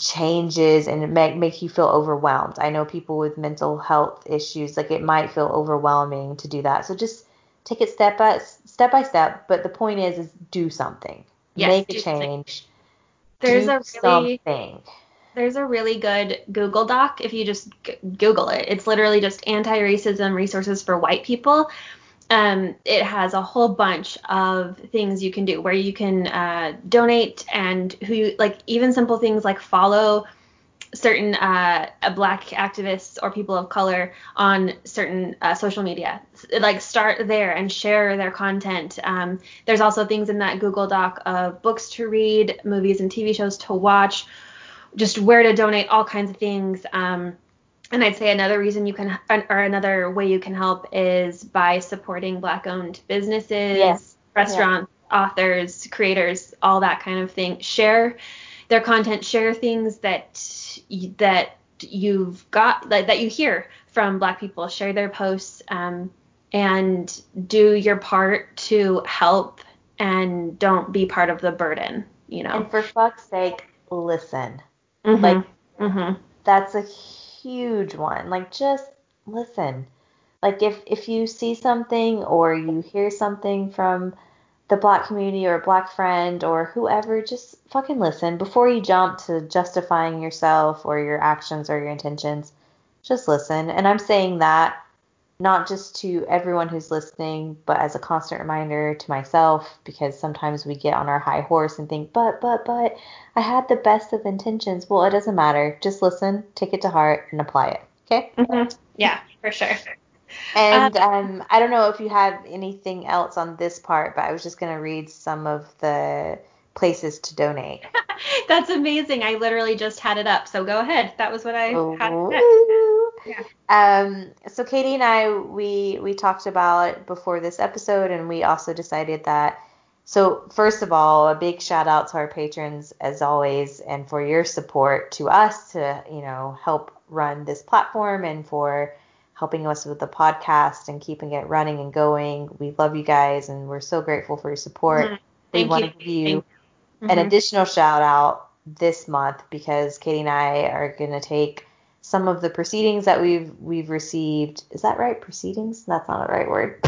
changes and it make make you feel overwhelmed. I know people with mental health issues like it might feel overwhelming to do that. So just take it step by step by step. But the point is, is do something. Yes, make a change. There's a really, something. There's a really good Google Doc if you just g- Google it. It's literally just anti-racism resources for white people. Um, it has a whole bunch of things you can do where you can uh, donate and who you, like even simple things like follow certain uh, black activists or people of color on certain uh, social media. Like start there and share their content. Um, there's also things in that Google Doc of books to read, movies and TV shows to watch, just where to donate, all kinds of things. Um, and I'd say another reason you can, or another way you can help is by supporting black-owned businesses, yes. restaurants, yeah. authors, creators, all that kind of thing. Share their content, share things that that you've got that, that you hear from black people share their posts um, and do your part to help and don't be part of the burden you know and for fuck's sake listen mm-hmm. like mm-hmm. that's a huge one like just listen like if if you see something or you hear something from the black community or a black friend or whoever, just fucking listen before you jump to justifying yourself or your actions or your intentions. Just listen. And I'm saying that not just to everyone who's listening, but as a constant reminder to myself because sometimes we get on our high horse and think, but, but, but, I had the best of intentions. Well, it doesn't matter. Just listen, take it to heart, and apply it. Okay? Mm-hmm. Yeah, for sure. And um, um, I don't know if you had anything else on this part, but I was just going to read some of the places to donate. That's amazing. I literally just had it up. So go ahead. That was what I had. Yeah. Um, so Katie and I, we we talked about before this episode, and we also decided that. So first of all, a big shout out to our patrons as always, and for your support to us to you know help run this platform and for helping us with the podcast and keeping it running and going. We love you guys and we're so grateful for your support. Mm-hmm. We want to give you mm-hmm. an additional shout out this month because Katie and I are going to take some of the proceedings that we've we've received. Is that right? Proceedings? That's not a right word.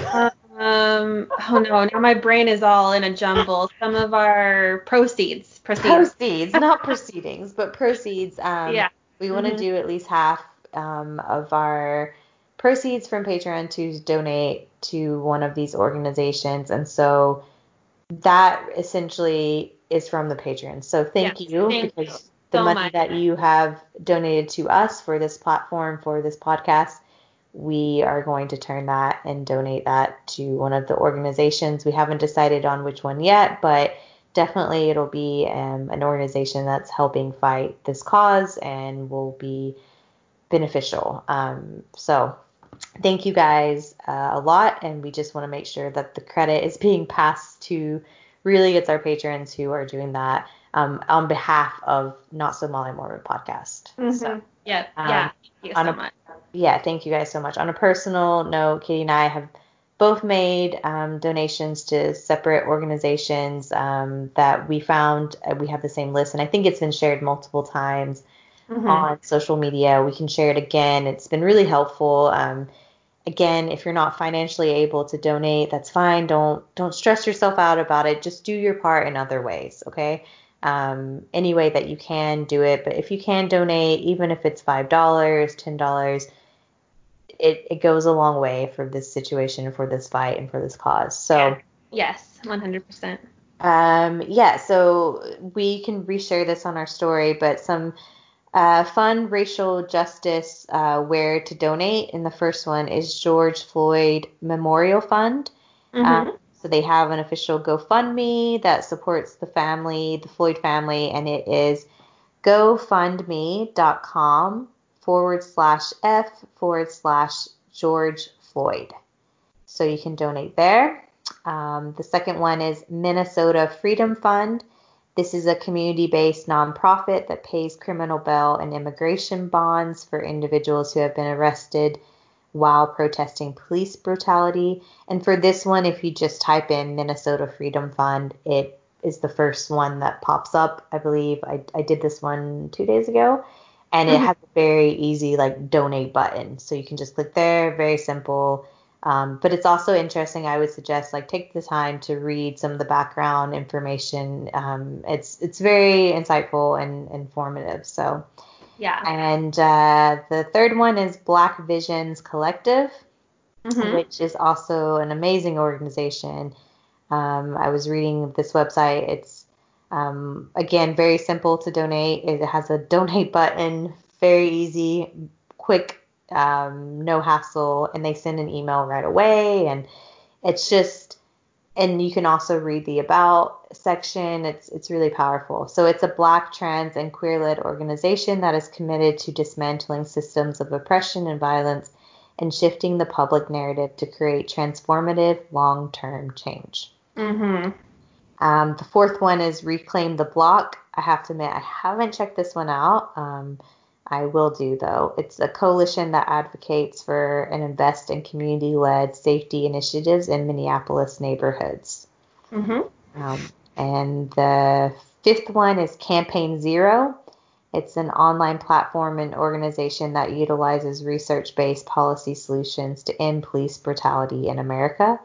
um. Oh no. Now my brain is all in a jumble. Some of our proceeds. Proceeds. Proceeds, not proceedings, but proceeds. Um, yeah. We want to mm-hmm. do at least half um, of our proceeds from Patreon to donate to one of these organizations. And so that essentially is from the patrons. So thank yes, you thank because the money much. that you have donated to us for this platform, for this podcast, we are going to turn that and donate that to one of the organizations. We haven't decided on which one yet, but definitely it'll be um, an organization that's helping fight this cause and will be beneficial. Um, so thank you guys uh, a lot, and we just want to make sure that the credit is being passed to really it's our patrons who are doing that um, on behalf of Not So Molly Mormon podcast. Mm-hmm. So, yeah, um, yeah, thank you so a, much. Yeah, thank you guys so much. On a personal note, Katie and I have both made um, donations to separate organizations um, that we found uh, we have the same list, and I think it's been shared multiple times mm-hmm. on social media. We can share it again. It's been really helpful. Um, again, if you're not financially able to donate, that's fine. Don't don't stress yourself out about it. Just do your part in other ways, okay? Um, any way that you can do it. But if you can donate, even if it's five dollars, ten dollars, it, it goes a long way for this situation, for this fight, and for this cause. So yeah. yes, 100%. Um, yeah, so we can reshare this on our story, but some uh, fund racial justice uh, where to donate. And the first one is George Floyd Memorial Fund. Mm-hmm. Um, so they have an official GoFundMe that supports the family, the Floyd family, and it is gofundme.com forward slash F forward slash George Floyd. So you can donate there. Um, the second one is Minnesota Freedom Fund. This is a community based nonprofit that pays criminal bail and immigration bonds for individuals who have been arrested while protesting police brutality. And for this one, if you just type in Minnesota Freedom Fund, it is the first one that pops up. I believe I, I did this one two days ago. And it mm-hmm. has a very easy like donate button. So you can just click there, very simple. Um, but it's also interesting. I would suggest like take the time to read some of the background information. Um, it's it's very insightful and informative. So yeah. And uh, the third one is Black Visions Collective, mm-hmm. which is also an amazing organization. Um, I was reading this website. It's um, again very simple to donate. It has a donate button, very easy, quick um, no hassle, and they send an email right away. And it's just, and you can also read the about section. It's it's really powerful. So it's a Black, trans, and queer-led organization that is committed to dismantling systems of oppression and violence and shifting the public narrative to create transformative long-term change. Mm-hmm. Um, the fourth one is Reclaim the Block. I have to admit, I haven't checked this one out. Um, I will do though. It's a coalition that advocates for and invests in community led safety initiatives in Minneapolis neighborhoods. Mm-hmm. Um, and the fifth one is Campaign Zero. It's an online platform and organization that utilizes research based policy solutions to end police brutality in America.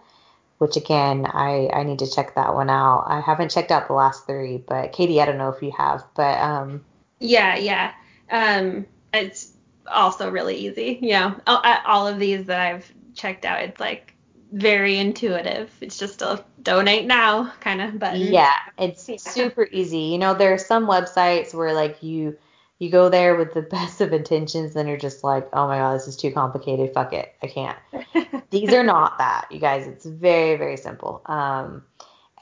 Which again, I, I need to check that one out. I haven't checked out the last three, but Katie, I don't know if you have, but um, yeah, yeah. Um, it's also really easy. Yeah, all, all of these that I've checked out, it's like very intuitive. It's just a donate now kind of button. Yeah, it's yeah. super easy. You know, there are some websites where like you you go there with the best of intentions and you're just like, oh my god, this is too complicated. Fuck it, I can't. These are not that, you guys. It's very very simple. Um,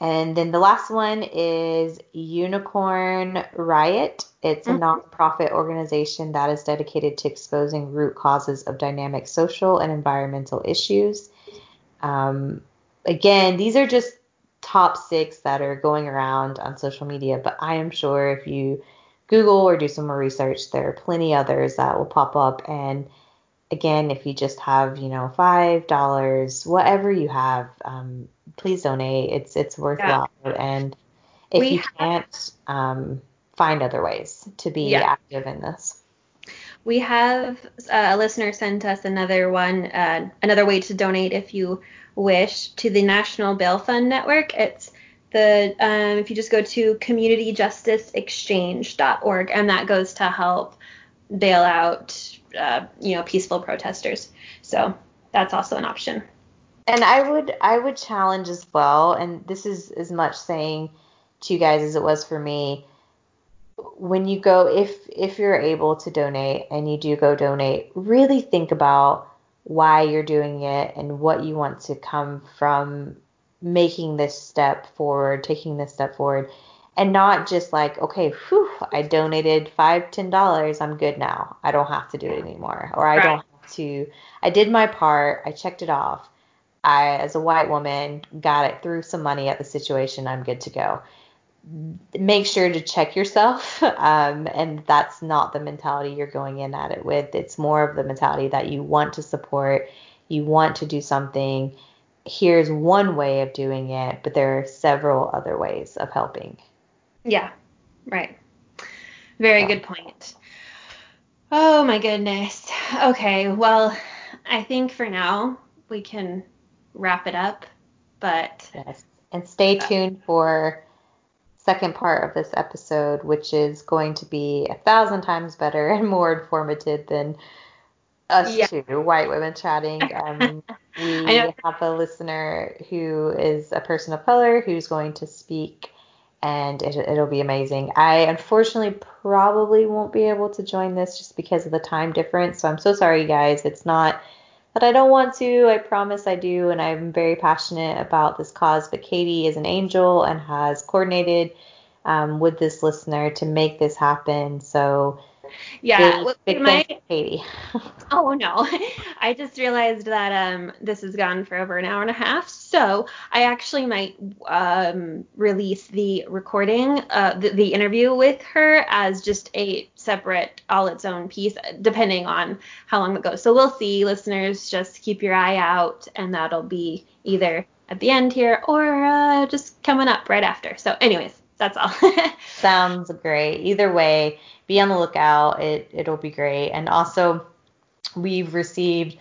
and then the last one is Unicorn Riot. It's a mm-hmm. nonprofit organization that is dedicated to exposing root causes of dynamic social and environmental issues. Um, again, these are just top six that are going around on social media, but I am sure if you Google or do some more research, there are plenty others that will pop up. And again, if you just have, you know, five dollars, whatever you have, um, please donate. It's it's worthwhile. Yeah. And if we you can't, um, find other ways to be yeah. active in this. We have uh, a listener sent us another one, uh, another way to donate if you wish to the National Bail Fund Network. It's the um, if you just go to communityjusticeexchange.org and that goes to help bail out uh, you know peaceful protesters. So that's also an option. And I would I would challenge as well, and this is as much saying to you guys as it was for me. When you go if if you're able to donate and you do go donate really think about why you're doing it and what you want to come from making this step forward taking this step forward. And not just like okay whew, i donated five ten dollars i'm good now. I don't have to do it anymore. Or i right. don't have to i did my part i checked it off i as a white woman got it threw some money at the situation i'm good to go make sure to check yourself. Um, and that's not the mentality you're going in at it with. It's more of the mentality that you want to support, you want to do something. Here's one way of doing it, but there are several other ways of helping. Yeah, right. Very good point. Oh my goodness. Okay, well, I think for now we can wrap it up, but. Yes. And stay tuned for second part of this episode, which is going to be a thousand times better and more informative than us yeah. two white women chatting. Um, we have a listener who is a person of color who's going to speak, and it, it'll be amazing. I unfortunately probably won't be able to join this just because of the time difference. So I'm so sorry, guys. It's not that I don't want to. I promise I do, and I'm very passionate about this cause. But Katie is an angel and has coordinated um, with this listener to make this happen. So Yeah, big, big my, Katie. oh no, I just realized that um this has gone for over an hour and a half, so I actually might um release the recording, uh, the, the interview with her as just a separate, all its own piece, depending on how long it goes. So we'll see, listeners. Just keep your eye out, and that'll be either at the end here or uh, just coming up right after. So, anyways, that's all. Sounds great. Either way, be on the lookout. It it'll be great. And also, we've received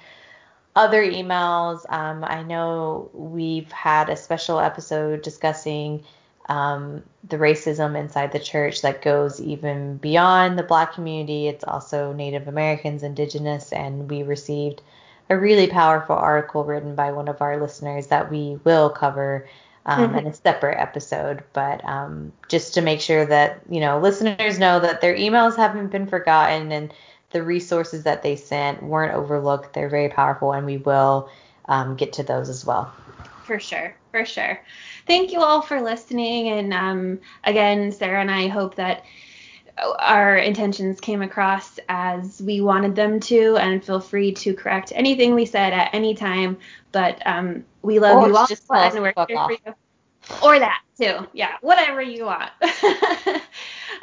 other emails. Um, I know we've had a special episode discussing um, the racism inside the church that goes even beyond the black community. It's also Native Americans, Indigenous, and we received a really powerful article written by one of our listeners that we will cover um, mm-hmm. in a separate episode. But um, just to make sure that you know listeners know that their emails haven't been forgotten and the resources that they sent weren't overlooked. They're very powerful, and we will um, get to those as well. For sure, for sure. Thank you all for listening, and um, again, Sarah and I hope that our intentions came across as we wanted them to, and feel free to correct anything we said at any time. But um, we love or you all, just and we're here for you. Or that too, yeah, whatever you want.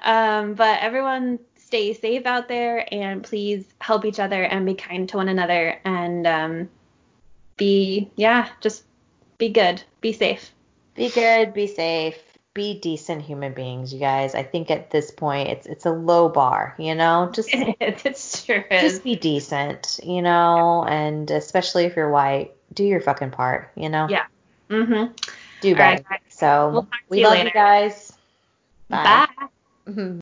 um, but everyone, stay safe out there, and please help each other and be kind to one another, and um, be yeah, just be good, be safe. Be good, be safe be decent human beings, you guys. I think at this point it's it's a low bar, you know. Just it's true. Just be decent, you know, and especially if you're white, do your fucking part, you know. Yeah. Mhm. Do better. Right, so we'll we love later. you guys. Bye. Bye.